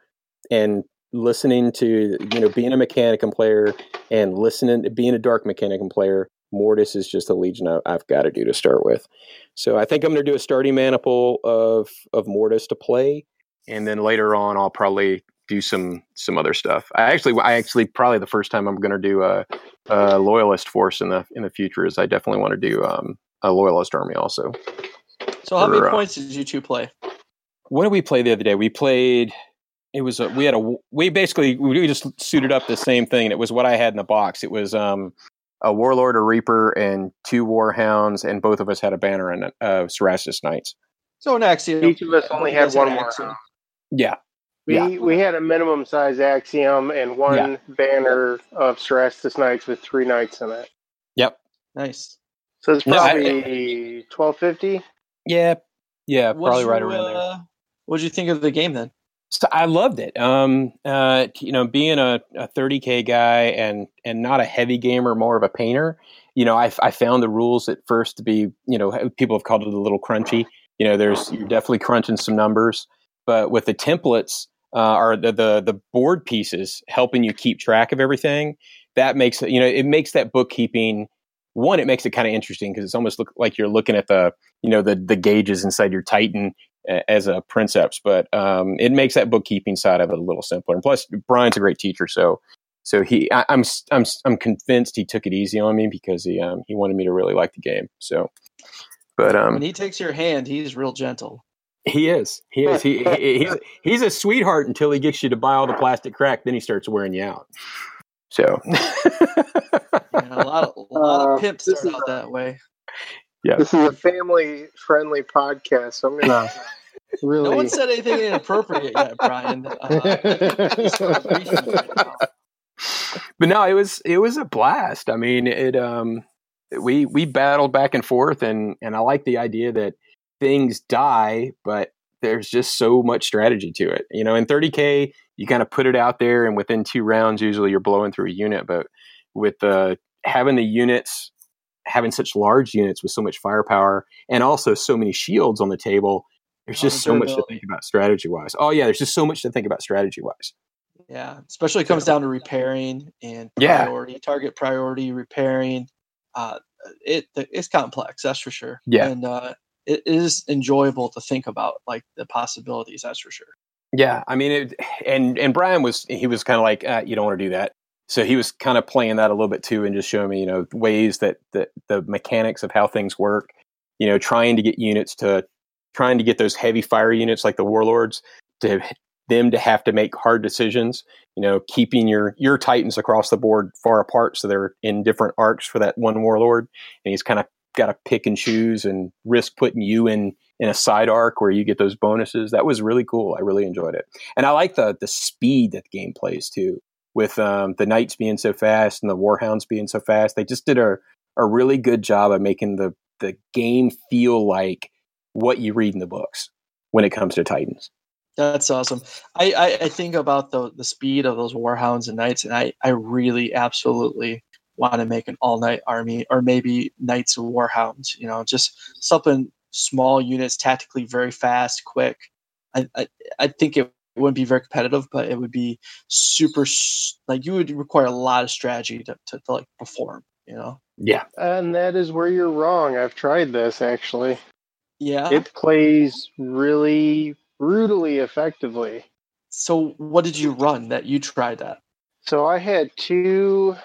and listening to you know being a Mechanicum player and listening to being a Dark Mechanicum player Mortis is just a legion I- I've got to do to start with. So I think I'm going to do a starting maniple of of Mortis to play, and then later on I'll probably do some some other stuff. I actually I actually probably the first time I'm going to do a, a loyalist force in the in the future is I definitely want to do um, a loyalist army also. So how many Or, uh, points did you two play? What did we play the other day? We played. It was a, we had a we basically we just suited up the same thing. and It was what I had in the box. It was um a warlord, a reaver, and two warhounds, and both of us had a banner in it of Cerastus Knights. So an Axiom. Each of us only You had one an more. Axiom. Yeah, We Yeah. we had a minimum size axiom and one Yeah. banner of Cerastus Knights with three knights in it. Yep. Nice. So it's probably twelve fifty. yeah, yeah, What'd probably right you, around there. uh, what did you think of the game then? So I loved it. Um, uh, you know, being a, a 30k guy and and not a heavy gamer, more of a painter. You know, I, I found the rules at first to be, you know, people have called it a little crunchy. You know, there's you're definitely crunching some numbers, but with the templates uh, or the, the the board pieces helping you keep track of everything, that makes it. You know, it makes that bookkeeping. One, it makes it kind of interesting because it's almost look like you're looking at the, you know, the the gauges inside your Titan as a princeps, but um, it makes that bookkeeping side of it a little simpler. And plus, Bryan's a great teacher, so so he I, I'm s- I'm s- I'm convinced he took it easy on me because he um, he wanted me to really like the game. So, but when um, he takes your hand, he's real gentle. he is he is he, he he's he's a sweetheart until he gets you to buy all the plastic crack. Then he starts wearing you out. So, Yeah, a lot of, a lot Uh, of pimps this start is out a- that way. yeah. This is a family friendly podcast. So I'm gonna really. No one said anything inappropriate yet, Bryan. Uh, but no, it was it was a blast. I mean, it um we we battled back and forth and and I like the idea that things die, but there's just so much strategy to it. You know, in 30k, you kind of put it out there and within two rounds usually you're blowing through a unit, but with uh having the units having such large units with so much firepower and also so many shields on the table, there's just so much to think about strategy wise. Oh yeah, there's just so much to think about strategy wise. Yeah, especially it comes down to repairing and priority, yeah. target priority, repairing. Uh, it it's complex, that's for sure. Yeah, and uh, it is enjoyable to think about, like the possibilities. That's for sure. Yeah, I mean, it, and and Bryan was he was kind of like, ah, you don't want to do that. So he was kind of playing that a little bit too, and just showing me, you know, ways that that the mechanics of how things work. You know, trying to get units to trying to get those heavy fire units like the warlords to them to have to make hard decisions. You know, keeping your your titans across the board far apart so they're in different arcs for that one warlord, and he's kind of got to pick and choose and risk putting you in in a side arc where you get those bonuses. That was really cool. I really enjoyed it, and I like the the speed that the game plays too. With um, the knights being so fast and the warhounds being so fast, they just did a a really good job of making the the game feel like what you read in the books when it comes to Titans. That's awesome. I, I, I, think about the the speed of those warhounds and knights, and I, I really absolutely want to make an all night army or maybe knights and warhounds. You know, just something small units, tactically very fast, quick. I, I, I think it wouldn't be very competitive, but it would be super like you would require a lot of strategy to, to, to like perform. You know. Yeah, and that is where you're wrong. I've tried this actually. Yeah. It plays really brutally effectively. So, what did you run that you tried that? So, I had two,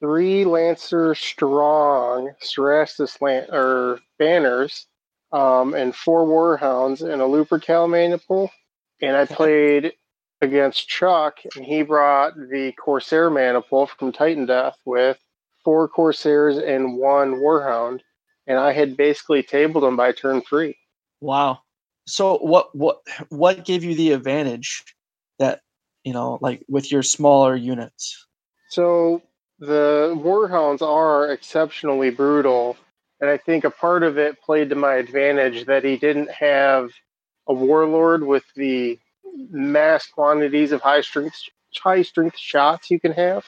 three Lancer strong Cerastus lan- or banners, um, and four Warhounds and a Lupercal maniple. And I played against Chuck, and he brought the Corsair maniple from Titan Death with four Corsairs and one Warhound. And I had basically tabled him by turn three. Wow so what what what gave you the advantage that you know like with your smaller units so the warhounds are exceptionally brutal and i think a part of it played to my advantage that he didn't have a warlord with the mass quantities of high strength high strength shots you can have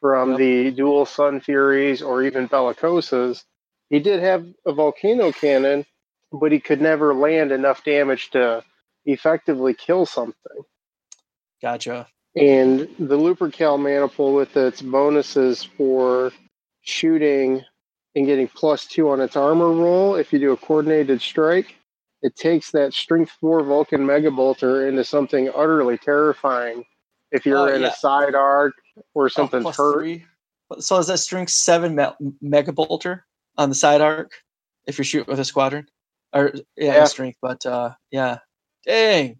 from yep. the dual sun furies or even bellicosas he did have a volcano cannon but he could never land enough damage to effectively kill something. Gotcha. And the Lupercal maniple with its bonuses for shooting and getting plus two on its armor roll if you do a coordinated strike, it takes that strength four Vulcan Mega Bolter into something utterly terrifying. If you're oh, in yeah. a side arc or something oh, hurt. Three. So is that strength seven me- Mega Bolter on the side arc if you're shooting with a squadron? or yeah, yeah. strength, but uh, yeah, dang.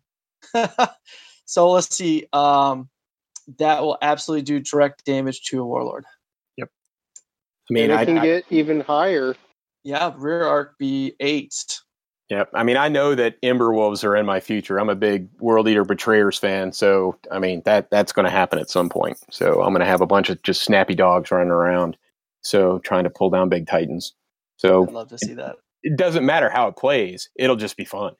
so let's see. Um, that will absolutely do direct damage to a warlord. Yep. I mean, I can I, get even higher. Yeah, rear arc be eight. Yep. I mean, I know that Ember Wolves are in my future. I'm a big World Eater Betrayers fan, so I mean that that's going to happen at some point. So I'm going to have a bunch of just snappy dogs running around, so trying to pull down big titans. So I'd love to see that it doesn't matter how it plays; it'll just be fun.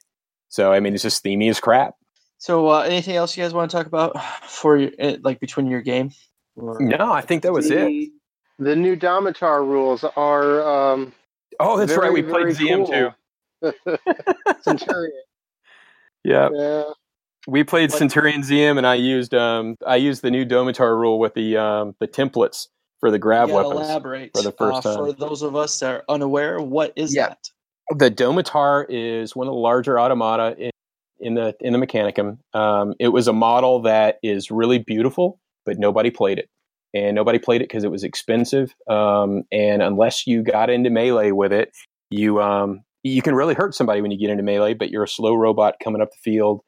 So I mean, it's just themey as crap. So uh, anything else you guys want to talk about for your, eh, like between your game? Or... No, I think that was the, it. The new Domitar rules are. Um, oh, that's very, right. We played ZM cool. too. Centurion. Yeah. yeah. We played Centurion ZM, and I used um, I used the new Domitar rule with the um, the templates for the grav yeah, weapons elaborate for the first uh, time. For those of us that are unaware, what is yeah. that? The Domitar is one of the larger automata in, in the in the Mechanicum. Um, it was a model that is really beautiful, but nobody played it, and nobody played it because it was expensive. Um, and unless you got into melee with it, you um, you can really hurt somebody when you get into melee. But you're a slow robot coming up the field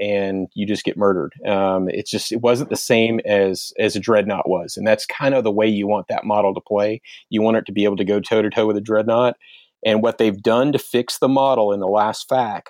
and you just get murdered. Um, it's just it wasn't the same as as a dreadnought was, and that's kind of the way you want that model to play. You want it to be able to go toe to toe with a dreadnought. And what they've done to fix the model in the last FAQ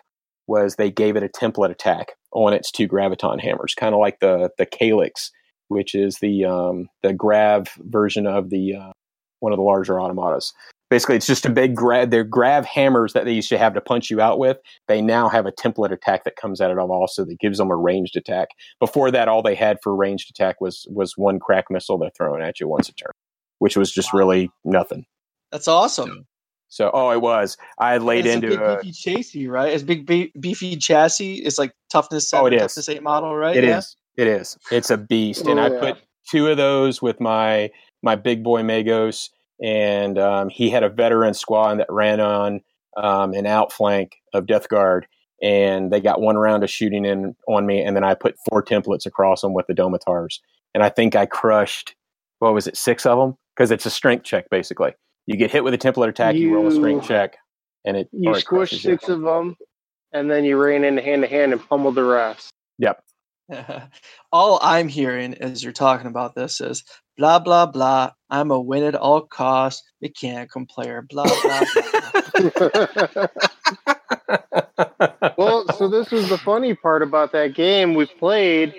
was they gave it a template attack on its two graviton hammers, kind of like the the Calyx, which is the um, the grav version of the uh, one of the larger automatas basically it's just a big grab their grav hammers that they used to have to punch you out with they now have a template attack that comes out of them also that gives them a ranged attack before that all they had for ranged attack was was one crack missile they're throwing at you once a turn which was just wow. really nothing That's awesome. So, oh, it was. I laid it's into a big a, beefy chassis, right? It's big be- beefy chassis. It's like toughness oh, seven, Oh, it is. toughness eight model, right? It Yeah. is. It is. It's a beast, and Oh, I yeah. put two of those with my my big boy Magos, and um, he had a veteran squad that ran on um, an outflank of Death Guard, and they got one round of shooting in on me, and then I put four templates across them with the Domitars, and I think I crushed what was it six of them because it's a strength check basically. You get hit with a template attack, you, roll a strength check, and it You squish you. six of them, and then you ran into hand to hand and pummeled the rest. Yep. all I'm hearing as you're talking about this is blah blah blah. I'm a win at all costs. Mechanical player. Blah blah blah. well, so this was the funny part about that game. We played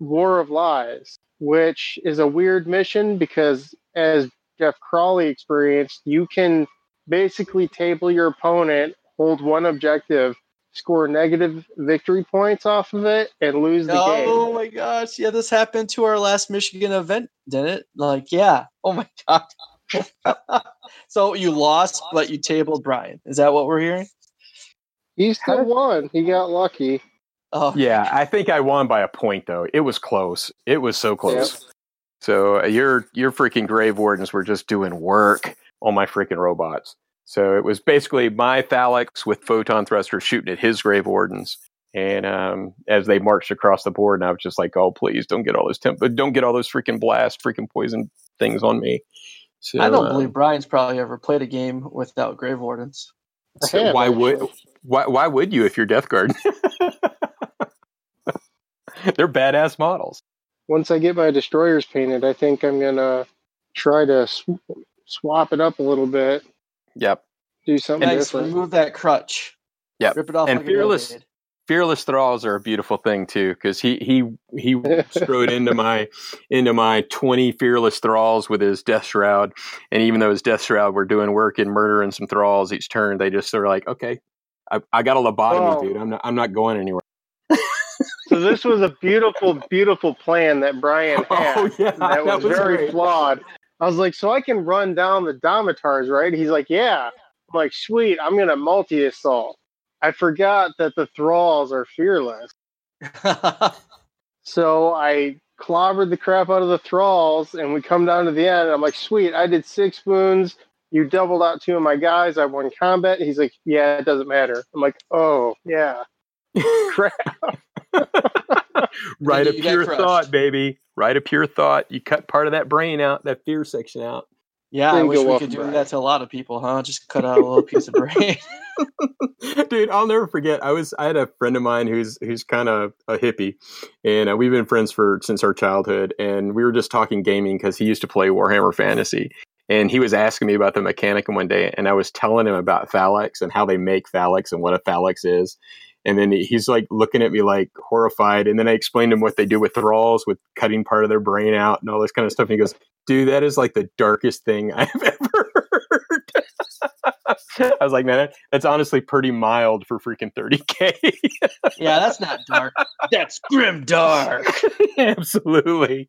War of Lies, which is a weird mission because, as Jeff Crawley experienced, you can basically table your opponent, hold one objective, score negative victory points off of it, and lose the oh game. Oh my gosh! Yeah, this happened to our last Michigan event, didn't it? Like, yeah. Oh my god. so you lost, but you tabled Bryan. Is that what we're hearing? He still won. He got lucky. Oh Yeah, I think I won by a point though. It was close. It was so close. So uh, your your freaking grave wardens were just doing work on my freaking robots. So it was basically my Thallax with photon thrusters shooting at his grave wardens. And um, as they marched across the board, and I was just like, "Oh, please don't get all those temp- don't get all those freaking blast, freaking poison things on me." So, I don't uh, believe Bryan's probably ever played a game without Grave Wardens. So have, why would why why would you if you're Death Guard? They're badass models. Once I get my destroyers painted, I think I'm gonna try to sw- swap it up a little bit, Yep. do something Nice. different. Remove that crutch. Yep. Rip it off And like Fearless- fearless thralls are a beautiful thing too because he he he strode into my into my 20 fearless thralls with his death shroud and even though his death shroud were doing work and murdering some thralls each turn they just sort of like okay I, I got a lobotomy Oh. dude i'm not i'm not going anywhere So this was a beautiful, beautiful plan that Bryan oh, had. oh yeah that was, very great. flawed. I was like, so I can run down the Domitars, right? He's like, yeah. I'm like, sweet, I'm gonna multi assault. I forgot that the thralls are fearless. So I clobbered the crap out of the thralls, and we come down to the end. And I'm like, sweet, I did six wounds. You doubled out two of my guys. I won combat. He's like, yeah, it doesn't matter. I'm like, oh yeah, crap. Right You- a you pure thought baby right a pure thought you cut part of that brain out that fear section out yeah, I wish we could do Bryan. that to a lot of people, huh? Just cut out a little piece of brain. dude i'll never forget i was i had a friend of mine who's who's kind of a hippie and uh, we've been friends for since our childhood and we were just talking gaming because he used to play warhammer fantasy and he was asking me about the mechanicum one day and i was telling him about thallax and how they make thallax and what a thallax is and then he's like looking at me like horrified and then i explained to him what they do with thralls with cutting part of their brain out and all this kind of stuff and he goes dude that is like the darkest thing i've ever heard I was like, man, that's honestly pretty mild for freaking 30k. yeah, that's not dark. That's grim dark. Absolutely.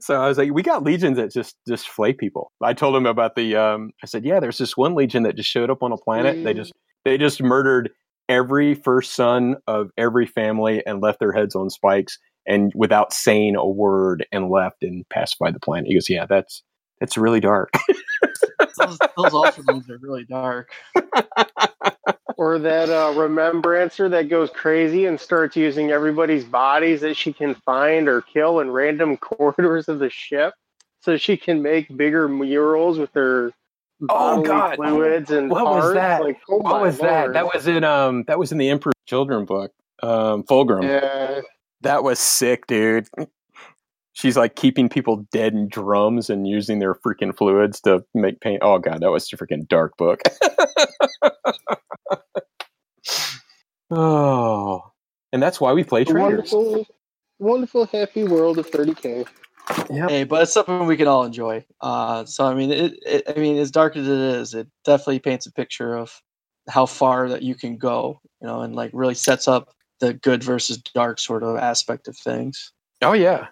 So I was like, we got legions that just just flay people. I told him about the. Um, I said, yeah, there's this one legion that just showed up on a planet. They just they just murdered every first son of every family and left their heads on spikes and without saying a word and left and pacified the planet. He goes, yeah, that's that's really dark. those, those ultramarines are really dark. Or that uh, remembrancer that goes crazy and starts using everybody's bodies that she can find or kill in random corridors of the ship, so she can make bigger murals with her bodily God. fluids and What was that? Like, oh what was that? Lord. That was in um that was in the emperor Children book. Um Fulgrim. yeah. That was sick, dude. She's like keeping people dead in drums and using their freaking fluids to make paint. Oh god, that was a freaking dark book. oh, and that's why we play traitors. wonderful, wonderful, happy world of 30k. Yep. Hey, but it's something we can all enjoy. Uh, so I mean, it, it. I mean, as dark as it is, it definitely paints a picture of how far that you can go. You know, and like really sets up the good versus dark sort of aspect of things. Oh yeah.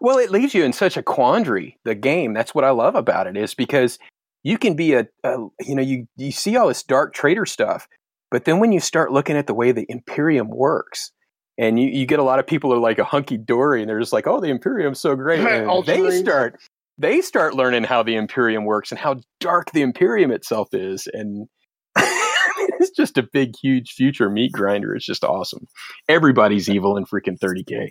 Well, it leaves you in such a quandary. The game. That's what I love about it is because you can be a, a you know you you see all this dark traitor stuff, but then when you start looking at the way the Imperium works, and you, you get a lot of people who are like a hunky dory, and they're just like, oh, the Imperium's so great. And they start they start learning how the Imperium works and how dark the Imperium itself is, and it's just a big, huge future meat grinder. It's just awesome. Everybody's evil in freaking 30k.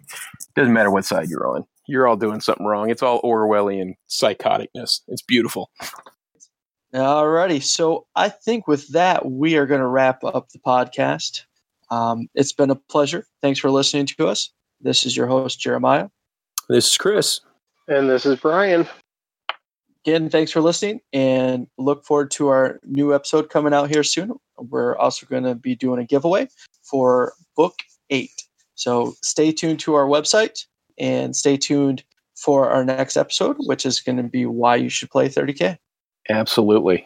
Doesn't matter what side you're on. You're all doing something wrong. It's all Orwellian psychoticness. It's beautiful. Alrighty, so I think with that we are going to wrap up the podcast. Um, it's been a pleasure. Thanks for listening to us. This is your host Jeramiah. This is Chris, and this is Bryan. Again, thanks for listening, and look forward to our new episode coming out here soon. We're also going to be doing a giveaway for Book Eight. So stay tuned to our website and stay tuned for our next episode, which is going to be why you should play 30k. Absolutely.